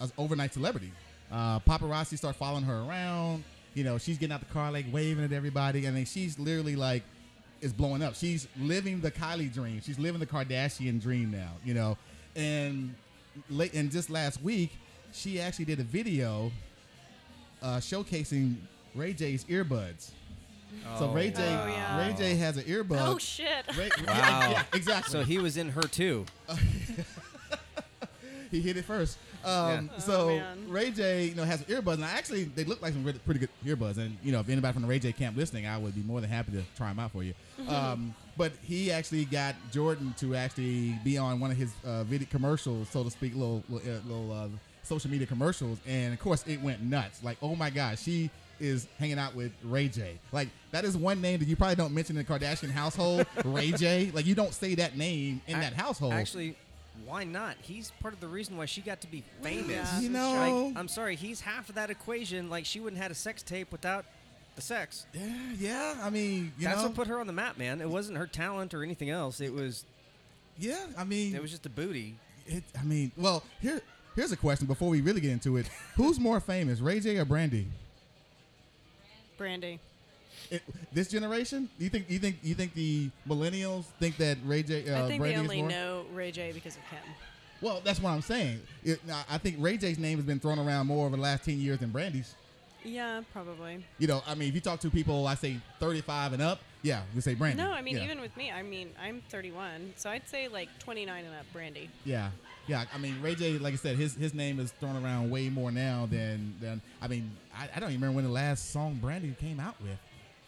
a overnight celebrity. Uh, paparazzi start following her around. You know, she's getting out the car like waving at everybody. and mean, she's literally like is blowing up. She's living the Kylie dream. She's living the Kardashian dream now. You know, and late and just last week, she actually did a video uh, showcasing Ray J's earbuds. So Ray J, Oh, yeah. Ray J has an earbud. Oh, shit. Ray, Wow. yeah, exactly. So he was in her too. he hit it first. Um, Yeah. So Oh, man. Ray J, you know, has earbuds, and I actually they look like some really, pretty good earbuds. And you know, if anybody from the Ray J camp listening, I would be more than happy to try them out for you. Um, but he actually got Jordyn to actually be on one of his uh, video commercials, so to speak, little little, uh, little uh, social media commercials, and of course it went nuts. Like, oh my gosh, she is hanging out with Ray J. Like that is one name that you probably don't mention in the Kardashian household. Ray J. Like you don't say that name in Ac- that household. Actually, why not? He's part of the reason why she got to be famous. Yeah, You know- Like, I'm sorry, he's half of that equation. Like she wouldn't have had a sex tape without the sex. yeah, yeah. I mean, you That's know, what put her on the map, man. It wasn't her talent or anything else. It was yeah. I mean, it was just a booty. It, I mean, well, here here's a question before we really get into it. Who's more famous, Ray J or Brandy? Brandy. It, this generation? You think you think you think the millennials think that Ray J uh, I think Brandy they only know Ray J because of Kim. Well, that's what I'm saying. It, I I think Ray J's name has been thrown around more over the last ten years than Brandy's. Yeah, probably. You know, I mean, if you talk to people, I say 35 and up, yeah, we say Brandy. No, I mean, Yeah. even with me, I mean, I'm 31, so I'd say like 29 and up, Brandy. Yeah, yeah. I mean, Ray J, like I said, his his name is thrown around way more now than than. I mean, I, I don't even remember when the last song Brandy came out with.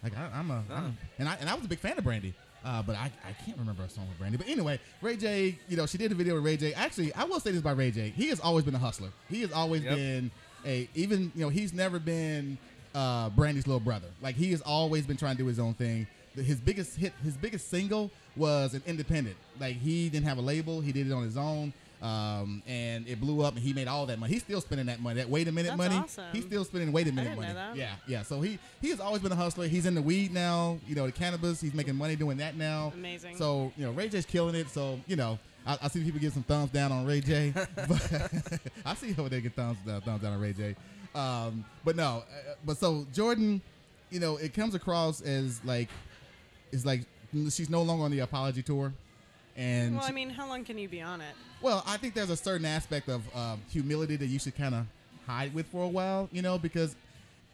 Like I, I'm a, I'm a- and I and I was a big fan of Brandy. Uh, but I, I can't remember a song with Brandy. But anyway, Ray J, you know, she did a video with Ray J. Actually, I will say this about Ray J. He has always been a hustler. He has always Yep. been a even you know he's never been uh, Brandy's little brother. Like he has always been trying to do his own thing. His biggest hit, his biggest single was an independent. Like he didn't have a label. He did it on his own. Um, and it blew up, and he made all that money. He's still spending that money. That wait a minute That's money. awesome. He's still spending wait a minute money. Yeah, yeah. So he he has always been a hustler. He's in the weed now. You know, the cannabis. He's making money doing that now. Amazing. So you know, Ray J's killing it. So you know, I, I see people give some thumbs down on Ray J. but I see over there get thumbs down, thumbs down on Ray J. Um, but no, uh, but so Jordyn, you know, it comes across as like, it's like she's no longer on the apology tour. And Well, I mean, how long can you be on it? well, I think there's a certain aspect of um, humility that you should kind of hide with for a while, you know, because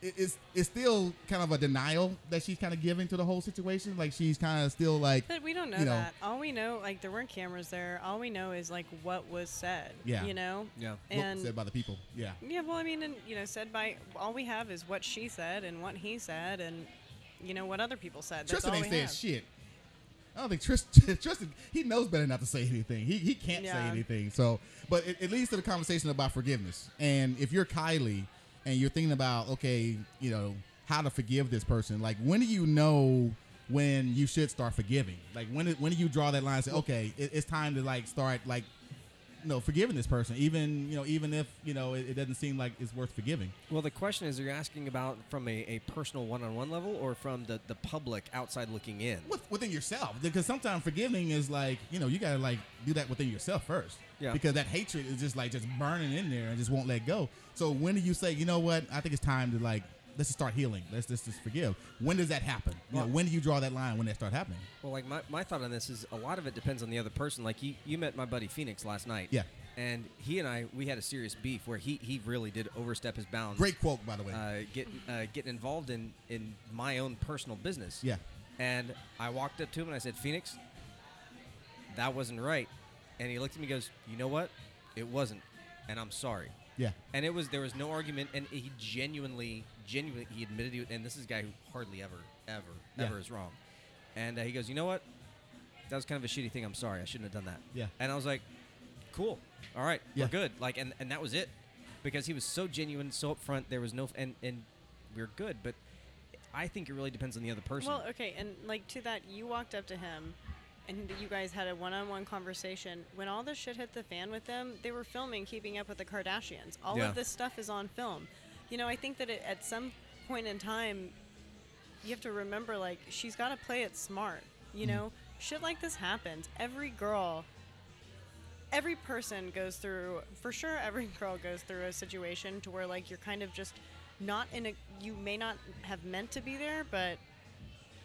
it's it's still kind of a denial that she's kind of giving to the whole situation. Like she's kind of still like, But we don't know You know. that. All we know, like, there weren't cameras there. All we know is like what was said. Yeah. You know. Yeah. what And said by the people. Yeah. yeah, well, I mean, and you know, said by all we have is what she said and what he said and you know what other people said. That's Tristan all ain't we said shit. I don't think Tristan, Tristan, he knows better not to say anything. He, he can't say anything. So, but it, it leads to the conversation about forgiveness. And if you're Kylie and you're thinking about, okay, you know, how to forgive this person, like when do you know when you should start forgiving? Like when, when do you draw that line and say, okay, it, it's time to like start like, you know, forgiving this person, even, you know, even if, you know, it, it doesn't seem like it's worth forgiving. Well, the question is, are you asking about from a, a personal one-on-one level or from the, the public outside looking in? with, within yourself because sometimes forgiving is like you know you gotta like do that within yourself first Yeah. because that hatred is just like just burning in there and just won't let go so when do you say you know what i think it's time to like let's just start healing let's just, just forgive when does that happen you know, when do you draw that line when that start happening Well, like my, my thought on this is a lot of it depends on the other person. Like you, you met my buddy Phoenix last night. Yeah. And he and I, we had a serious beef where he, he really did overstep his bounds. great quote by the way Uh, get, uh, getting involved in, in my own personal business. yeah And I walked up to him and I said, Phoenix, that wasn't right. And he looked at me and goes, You know what? It wasn't. And I'm sorry. Yeah And it was there was no argument, and he genuinely, genuinely, he admitted he. And this is a guy who hardly ever, ever, Yeah. ever is wrong. And uh, he goes, you know what? That was kind of a shitty thing. I'm sorry. I shouldn't have done that. Yeah. And I was like, cool. All right, Yeah. we're good. Like, and and that was it, because he was so genuine, so upfront. There was no, and and we're good. But I think it really depends on the other person. Well, okay, and like to that, you walked up to him, and you guys had a one-on-one conversation. When all this shit hit the fan with them, they were filming Keeping Up with the Kardashians. All Yeah. of this stuff is on film. You know, I think that it, at some point in time, you have to remember, like, she's got to play it smart. You mm-hmm. know, shit like this happens. Every girl. Every person goes through, for sure, every girl goes through a situation to where, like, you're kind of just not in a, you may not have meant to be there, but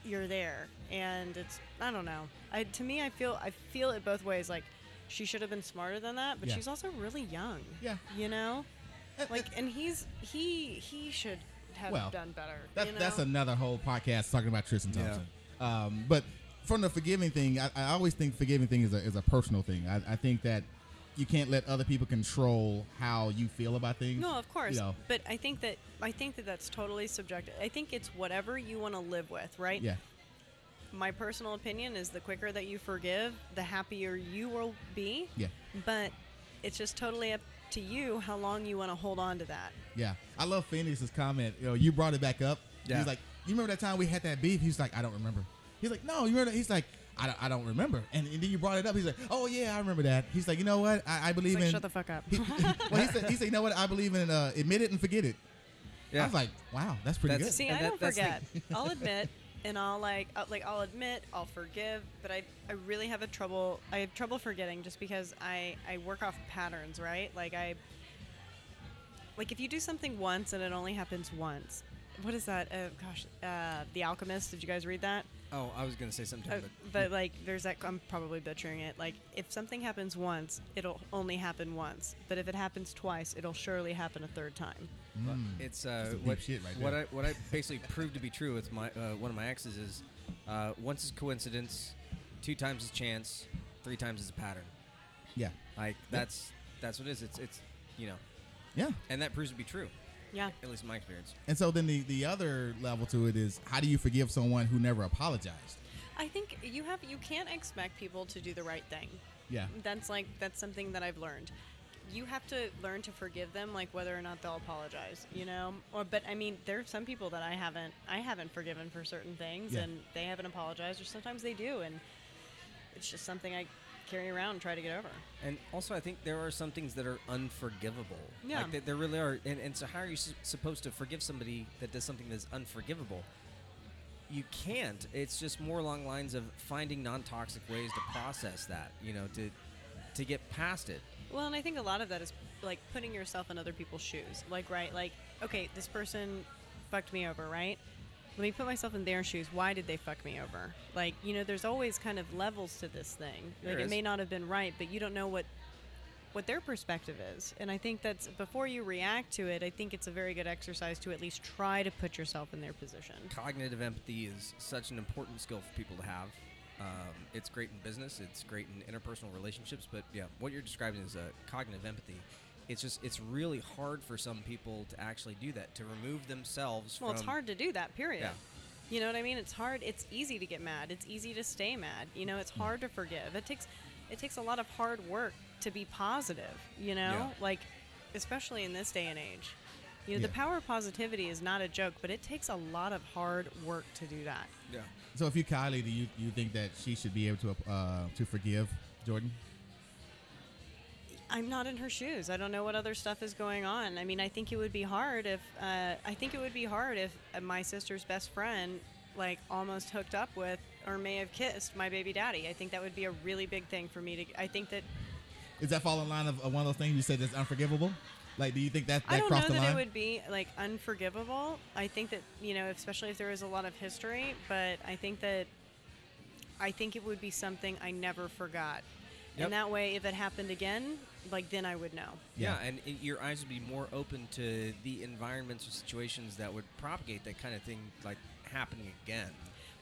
you're there and it's i don't know i to me i feel i feel it both ways like she should have been smarter than that but Yeah. she's also really young Yeah. you know Uh, like and he's he he should have Well, done better That, you know? That's another whole podcast talking about Tristan Yeah. Thompson. Um, but from the forgiving thing, I, I always think forgiving thing is a, is a personal thing. I, I think that you can't let other people control how you feel about things. no of course You know, but i think that i think that that's totally subjective i think it's whatever you want to live with right yeah. my personal opinion is the quicker that you forgive the happier you will be Yeah. but it's just totally up to you how long you want to hold on to that Yeah, I love Phoenix's comment. You know, you brought it back up. Yeah. He's like, you remember that time we had that beef? He's like, I don't remember. He's like, no, you remember? That? He's like, I don't, I don't remember. And, and then you brought it up. He's like, oh yeah, I remember that. He's like, you know what? I, I believe like, in. shut the fuck up he, well, he said, he said, you know what? I believe in uh, admit it and forget it. yeah. I was like, wow, that's pretty That's- good. See, And I that- don't that's the- forget. I'll admit, and I'll like, I'll, like I'll admit, I'll forgive, but I, I really have a trouble. I have trouble forgetting just because I, I work off patterns, right? Like I, like if you do something once and it only happens once, what is that? Uh, gosh, uh, The Alchemist. Did you guys read that? Oh, I was gonna say something, Uh, but but like, there's that. I'm probably butchering it. Like, if something happens once, it'll only happen once. But if it happens twice, it'll surely happen a third time. Mm. It's uh, what shit right what. I what I basically proved to be true with my uh, one of my exes is uh, once is coincidence, two times is chance, three times is a pattern. Yeah, Like that's that's what it is. It's it's you know, yeah. and that proves to be true, Yeah. at least in my experience. And so then the the other level to it is, how do you forgive someone who never apologized? I think you have you can't expect people to do the right thing. Yeah. That's like that's something that I've learned. You have to learn to forgive them, like whether or not they'll apologize. You know, or but I mean, there are some people that I haven't I haven't forgiven for certain things, Yeah. and they haven't apologized, or sometimes they do, and it's just something I carry around and try to get over. And also, I think there are some things that are unforgivable. Yeah. Like, there- really are. And, and so, how are you s- supposed to forgive somebody that does something that's unforgivable? You can't. It's just more along lines of finding non-toxic ways to process that. You know, to to get past it. Well, and I think a lot of that is like putting yourself in other people's shoes. Like, right, like, okay, this person fucked me over, right? Let me put myself in their shoes. Why did they fuck me over? Like, you know, there's always kind of levels to this thing. There Like, it is. may not have been right, but you don't know what what their perspective is. And I think that's before you react to it, I think it's a very good exercise to at least try to put yourself in their position. Cognitive empathy is such an important skill for people to have. Um, it's great in business. It's great in interpersonal relationships. But yeah, what you're describing is uh, cognitive empathy. It's just it's really hard for some people to actually do that to remove themselves Well, from. it's hard to do that, period. Yeah. You know what I mean? It's hard. It's easy to get mad. It's easy to stay mad. You know, it's hard to forgive. It takes it takes a lot of hard work to be positive, you know? Yeah. Like especially in this day and age. You know, Yeah. the power of positivity is not a joke, but it takes a lot of hard work to do that. Yeah. So if you Kylie, do you you think that she should be able to uh, to forgive Jordyn? I'm not in her shoes. I don't know what other stuff is going on. I mean, I think it would be hard if uh, I think it would be hard if uh, my sister's best friend like almost hooked up with or may have kissed my baby daddy. I think that would be a really big thing for me to. I think that Is that fall in line of, of one of those things you said that's unforgivable? Like, do you think that I don't know that line? it would be like unforgivable. I think that you know, especially if there is a lot of history, but I think that I think it would be something I never forgot. Yep. And that way, if it happened again, like then I would know. Yeah, Yeah. and it, your eyes would be more open to the environments or situations that would propagate that kind of thing, like happening again.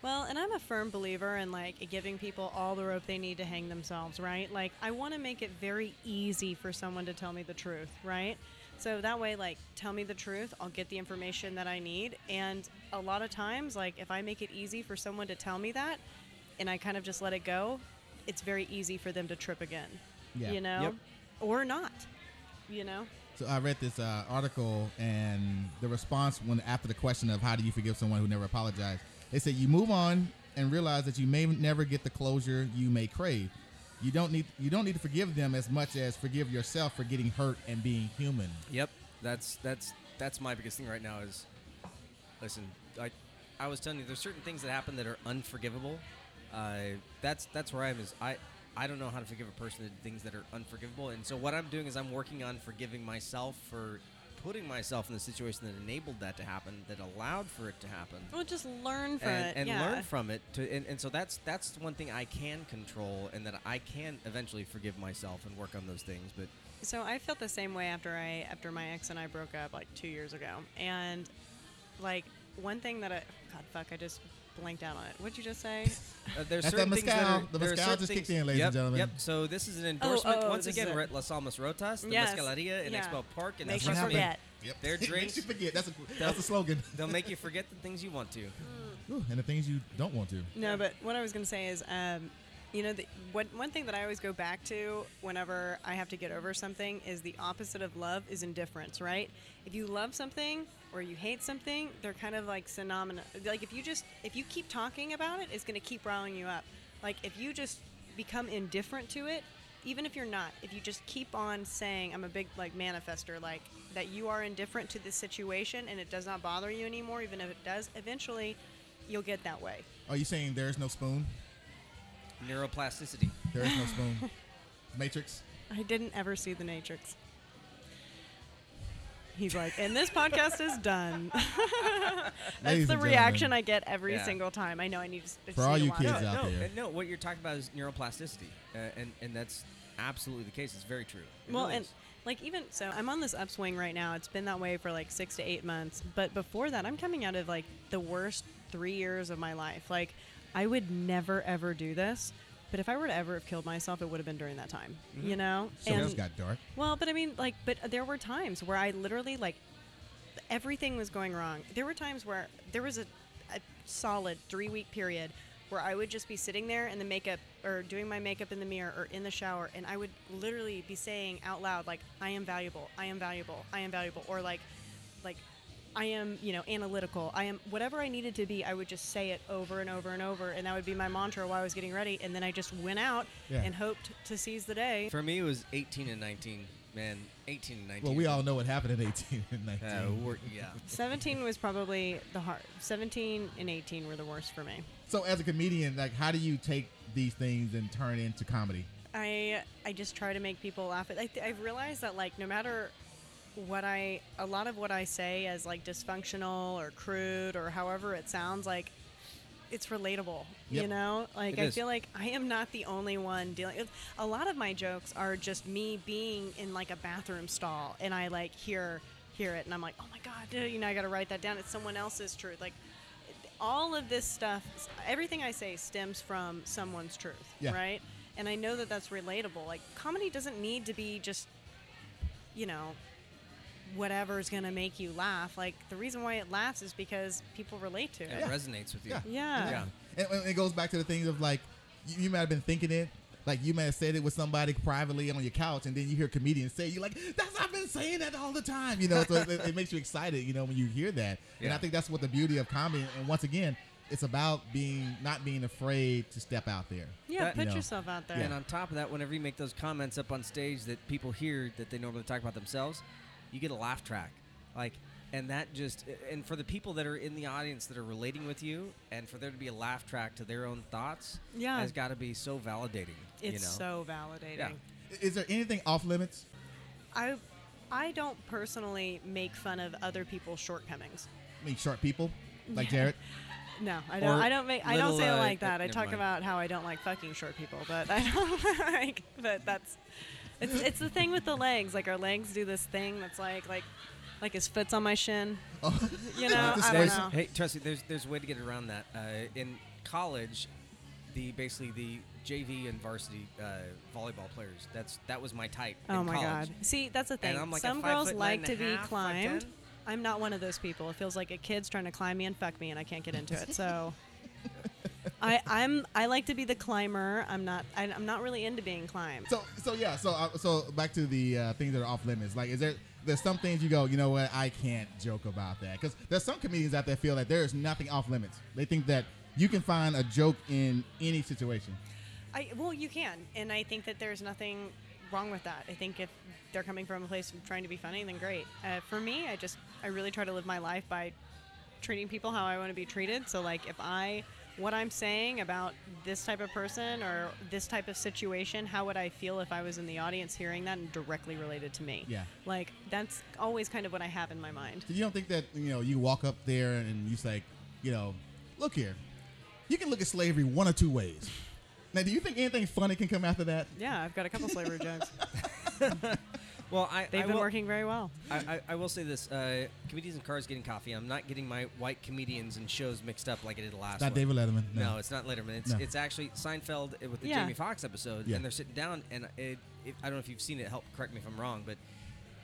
Well, and I'm a firm believer in like giving people all the rope they need to hang themselves, right? Like I want to make it very easy for someone to tell me the truth, right? So that way like tell me the truth, I'll get the information that I need, and a lot of times like if I make it easy for someone to tell me that and I kind of just let it go, it's very easy for them to trip again. Yeah. You know? Yep. Or not. You know? So I read this uh, article, and the response when after the question of how do you forgive someone who never apologized, they said you move on and realize that you may never get the closure you may crave. You don't need you don't need to forgive them as much as forgive yourself for getting hurt and being human. Yep, that's that's that's my biggest thing right now. Is listen, I I was telling you, there's certain things that happen that are unforgivable. Uh, that's that's where I am. Is I I don't know how to forgive a person that things that are unforgivable, and so what I'm doing is I'm working on forgiving myself for putting myself in the situation that enabled that to happen, that allowed for it to happen. Well, just learn from and, it. and yeah. learn from it to and, and so that's that's one thing I can control and that I can eventually forgive myself and work on those things but So I felt the same way after I after my ex and I broke up like two years ago, and like one thing that I God fuck I just blanked out on it. What'd you just say? Uh, there's That's certain that things that mezcal. are, The there are mezcal certain just kicked in, ladies yep, and gentlemen. Yep. So this is an endorsement oh, once this again. is We're at Las Almas Rotas, the Yes. Mezcaleria in Yeah. Expo Park, and Make that's you what what happened. forget. Yep. Their It makes drinks- you forget. That's a that's a slogan. They'll make you forget the things you want to. Ooh, and the things you don't want to. No, but what I was gonna say is, um, you know, the, what one thing that I always go back to whenever I have to get over something is the opposite of love is indifference, right? If you love something or you hate something, they're kind of like synonymous. Like if you just if you keep talking about it, it's gonna keep riling you up. Like if you just become indifferent to it, even if you're not, if you just keep on saying, I'm a big like manifester, like that you are indifferent to the situation and it does not bother you anymore, even if it does, eventually you'll get that way. Are you saying there is no spoon? Neuroplasticity. There is no spoon. Matrix. I didn't ever see The Matrix. He's like, and this podcast is done. That's Ladies the and reaction gentlemen, I get every Yeah. single time. I know I need to. I just For all need to you watch kids it. out no, there. no. What you're talking about is neuroplasticity, uh, and and that's absolutely the case. It's very true. It Well, really and is. like even so, I'm on this upswing right now. It's been that way for like six to eight months. But before that, I'm coming out of like the worst three years of my life. Like, I would never ever do this. But if I were to ever have killed myself, it would have been during that time. Mm-hmm. You know. So it just got dark. Well, but I mean, like, but there were times where I literally like everything was going wrong. There were times where there was a, a solid three week period where I would just be sitting there in the makeup or doing my makeup in the mirror or in the shower, and I would literally be saying out loud like, "I am valuable. I am valuable. I am valuable," or like, like. I am, you know, analytical. I am whatever I needed to be. I would just say it over and over and over, and that would be my mantra while I was getting ready. And then I just went out Yeah. and hoped to seize the day. For me, it was 18 and 19. Man, 18 and 19. Well, we all know what happened in 18 and 19. Uh, yeah. 17 was probably the hard. 17 and 18 were the worst for me. so, as a comedian, like, how do you take these things and turn it into comedy? I I just try to make people laugh. I th- I've realized that like no matter what I a lot of what I say as like dysfunctional or crude or however it sounds like it's relatable. You know, like It I is. feel like I am not the only one dealing. with A lot of my jokes are just me being in like a bathroom stall and I like hear hear it and I'm like, oh my god, dude, you know, I got to write that down. It's someone else's truth. Like all of this stuff, everything I say stems from someone's truth, Yeah. right? And I know that that's relatable. Like comedy doesn't need to be just, you know, whatever's gonna make you laugh. Like the reason why it laughs is because people relate to It it. resonates with you. Yeah. Yeah. Yeah. And, and it goes back to the things of like, you, you might have been thinking it, like you might have said it with somebody privately on your couch, and then you hear comedians say, "You're like that's I've been saying that all the time," you know. So it, it makes you excited, you know, when you hear that. And I think that's what the beauty of comedy. And once again, it's about being not being afraid to step out there. Yeah, That- put You know. yourself out there. And on top of that, whenever you make those comments up on stage that people hear that they normally talk about themselves, you get a laugh track. Like, and that just, and for the people that are in the audience that are relating with you, and for there to be a laugh track to their own thoughts, Yeah. has got to be so validating. It's you know? so validating. Yeah. Is there anything off limits? I I don't personally make fun of other people's shortcomings. I mean, short people like Jared. No, I don't. Or I don't make. I don't little, say it uh, like uh, that. I talk mind. about how I don't like fucking short people, but I don't like. But that's. It's it's the thing with the legs. Like our legs do this thing that's like like, like his foot's on my shin. Oh. You know, I don't know. Hey, trust me, there's there's a way to get around that. Uh, in college, the basically the JV and varsity uh, volleyball players. That's that was my type. Oh in my college. god. See, that's the thing. I'm like Some girls like to be half, climbed. ten. I'm not one of those people. It feels like a kid's trying to climb me and fuck me, and I can't get into it. So, I I'm I like to be the climber. I'm not. I, I'm not really into being climbed. So so yeah. So uh, so back to the uh, things that are off limits. Like, is there there's some things you go, you know what? I can't joke about that because there's some comedians out there feel that there is nothing off limits. They think that you can find a joke in any situation. I well, you can, and I think that there's nothing wrong with that. I think if they're coming from a place of trying to be funny, then great. Uh, for me, I just I really try to live my life by treating people how I want to be treated. So like if I what I'm saying about this type of person or this type of situation, how would I feel if I was in the audience hearing that and directly related to me? Yeah. Like that's always kind of what I have in my mind. So you don't think that you know you walk up there and you say, you know, look here, you can look at slavery one or two ways. Now, do you think anything funny can come after that? Yeah, I've got a couple slavery jokes. Well, I They've I been will, working very well. I, I, I will say this: uh, comedians in cars getting coffee. I'm not getting my white comedians and shows mixed up like I did the last It's not one. David Letterman. No, it's not Letterman. It's No. it's actually Seinfeld with the Yeah. Jamie Foxx episode, Yeah. and they're sitting down, and it, it, I don't know if you've seen it. Help correct me if I'm wrong, but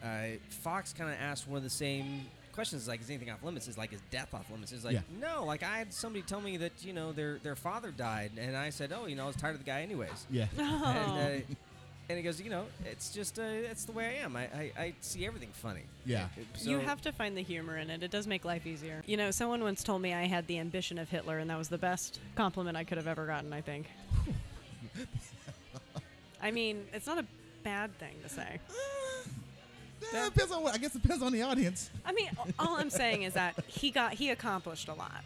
uh, Foxx kind of asked one of the same questions, like, "Is anything off limits?" Is like, "Is death off limits?" is like, Yeah. no. Like, I had somebody tell me that you know their their father died, and I said, "Oh, you know, I was tired of the guy anyways." Yeah. Oh. And, uh, and he goes, you know, it's just uh, it's the way I am. I, I, I see everything funny. Yeah. So, you have to find the humor in it. It does make life easier. You know, someone once told me I had the ambition of Hitler, and that was the best compliment I could have ever gotten, I think. I mean, it's not a bad thing to say. Yeah, it depends on what. I guess it depends on the audience. I mean, all I'm saying is that he got he accomplished a lot.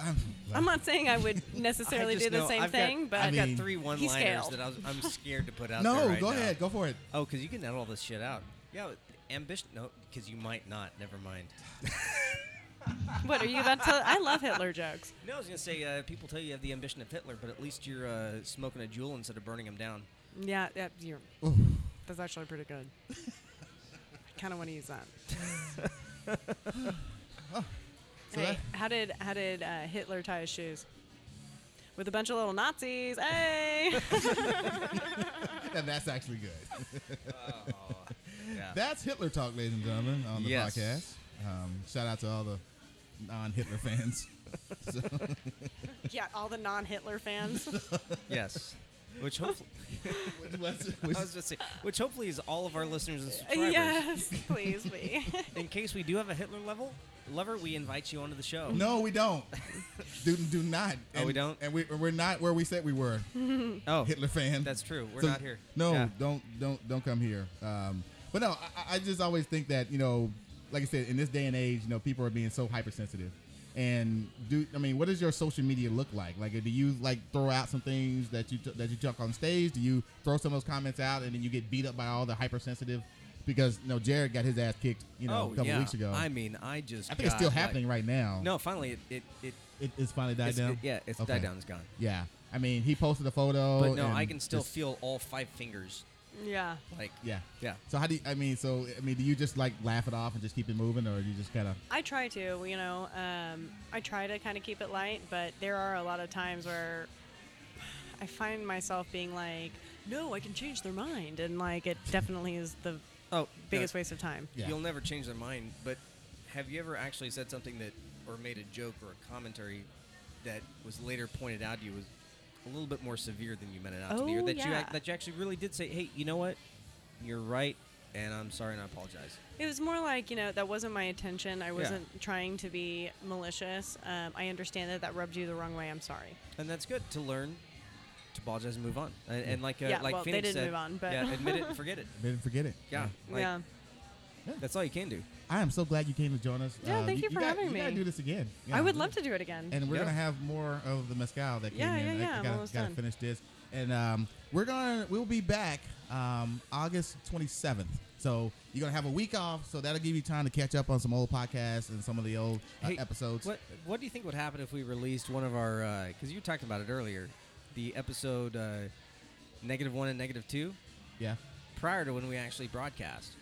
I'm, I'm not saying I would necessarily just do the know same I've thing, got, but I've mean, got three one-liners that I was, I'm scared to put out there. no, right go now. ahead, go for it. Oh, because you can edit all this shit out. Yeah, ambition. No, because you might not. Never mind. what are you about to? I love Hitler jokes. No, I was gonna say uh, people tell you you have the ambition of Hitler, but at least you're uh, smoking a jewel instead of burning him down. Yeah, yeah you're, that's actually pretty good. I kind of want to use that. So hey, that- how did how did uh, Hitler tie his shoes? With a bunch of little Nazis. Hey. and that's actually good. Yeah. That's Hitler talk, ladies and gentlemen, on the Yes. podcast. Um, shout out to all the non-Hitler fans. So, Yeah, all the non-Hitler fans. Yes. Which hopefully, I was just saying, which hopefully is all of our listeners and subscribers. yes, please be. In case we do have a Hitler level lover, we invite you onto the show. no, we don't. do do not. Oh, we don't? And we we're not where we said we were. Oh, Hitler fan. that's true. We're So, not here. No, Yeah. don't don't don't come here. Um, but no, I, I just always think that you know, like I said, in this day and age, you know, people are being so hypersensitive. And do I mean, what does your social media look like? Like, do you like throw out some things that you t- that you talk on stage? Do you throw some of those comments out and then you get beat up by all the hypersensitive? Because you know, Jared got his ass kicked, you know, oh, a couple yeah. weeks ago. I mean, I just. I think it's still like- happening right now. No, finally, it it, it it, it's finally died it's, down. it- yeah, it's Okay. died down. It's gone. Yeah, I mean, he posted a photo. But no, I can still feel all five fingers. Yeah. Like, Yeah. yeah. So how do you, I mean? So I mean, do you just like laugh it off and just keep it moving, or do you just kind of? I try to, you know, um, I try to kind of keep it light, but there are a lot of times where I find myself being like, no, I can change their mind. And like, it definitely is the Oh, biggest no, waste of time. Yeah. You'll never change their mind. But have you ever actually said something that, or made a joke or a commentary that was later pointed out to you was a little bit more severe than you meant it out to be, or Oh, that you yeah. ac- that you actually really did say, hey, you know what, you're right, and I'm sorry and I apologize. It was more like, you know, that wasn't my intention. I wasn't trying to be malicious. Um, I understand that that rubbed you the wrong way. I'm sorry. And that's good to learn to apologize and move on. And, and like uh, Yeah, like well, they Phoenix didn't said, move on, but- yeah, admit it and forget it. Didn't forget it. Yeah, like, yeah. that's all you can do. I am so glad you came to join us. Yeah, Uh, thank you for got- having you gotta do this again. I would love to do it again. And we're Yeah. gonna have more of the mezcal that came Yeah, in. yeah, I- I yeah, I'm gotta, almost gotta done. finish this, and um, we're gonna we'll be back um, August 27th. So you're gonna have a week off, so that'll give you time to catch up on some old podcasts and some of the old uh, Hey, episodes. What What do you think would happen if we released one of our? Because you talked about it earlier, the episode uh, negative one and negative two Yeah, prior to when we actually broadcast.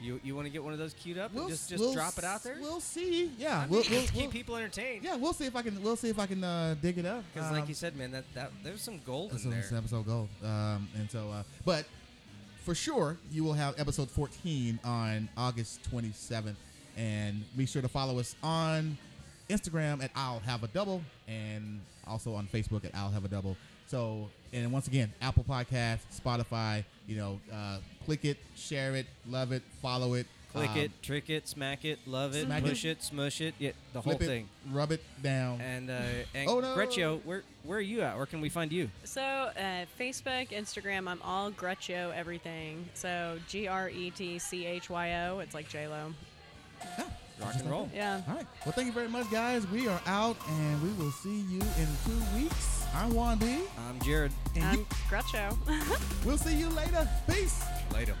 You You want to get one of those queued up we'll and just just we'll drop it out there? We'll see. Yeah, I we'll, we'll, keep people entertained. yeah, we'll see if I can. We'll see if I can uh, dig it up. Because like Um, you said, man, that, that there's some gold in there. episode gold. Um, and so, uh, but for sure, you will have episode 14 on August 27th. And be sure to follow us on Instagram at I'll Have a Double and also on Facebook at I'll Have a Double. So, and once again, Apple Podcast, Spotify, you know, uh, click it, share it, love it, follow it. Click um, it, trick it, smack it, love it, Smack push it. smush it, yeah, the whole it, thing. rub it down. And uh, and Oh, no. Gretchen, where where are you at? Where can we find you? So, uh, Facebook, Instagram, I'm all Gretchyo everything. So, G R E T C H Y O. It's like J Lo. Yeah. Rock and roll. Yeah. All right. Well, thank you very much, guys. We are out, and we will see you in two weeks. I'm Juan D. I'm Jared. And I'm you, Gretcho. we'll see you later. Peace. Later.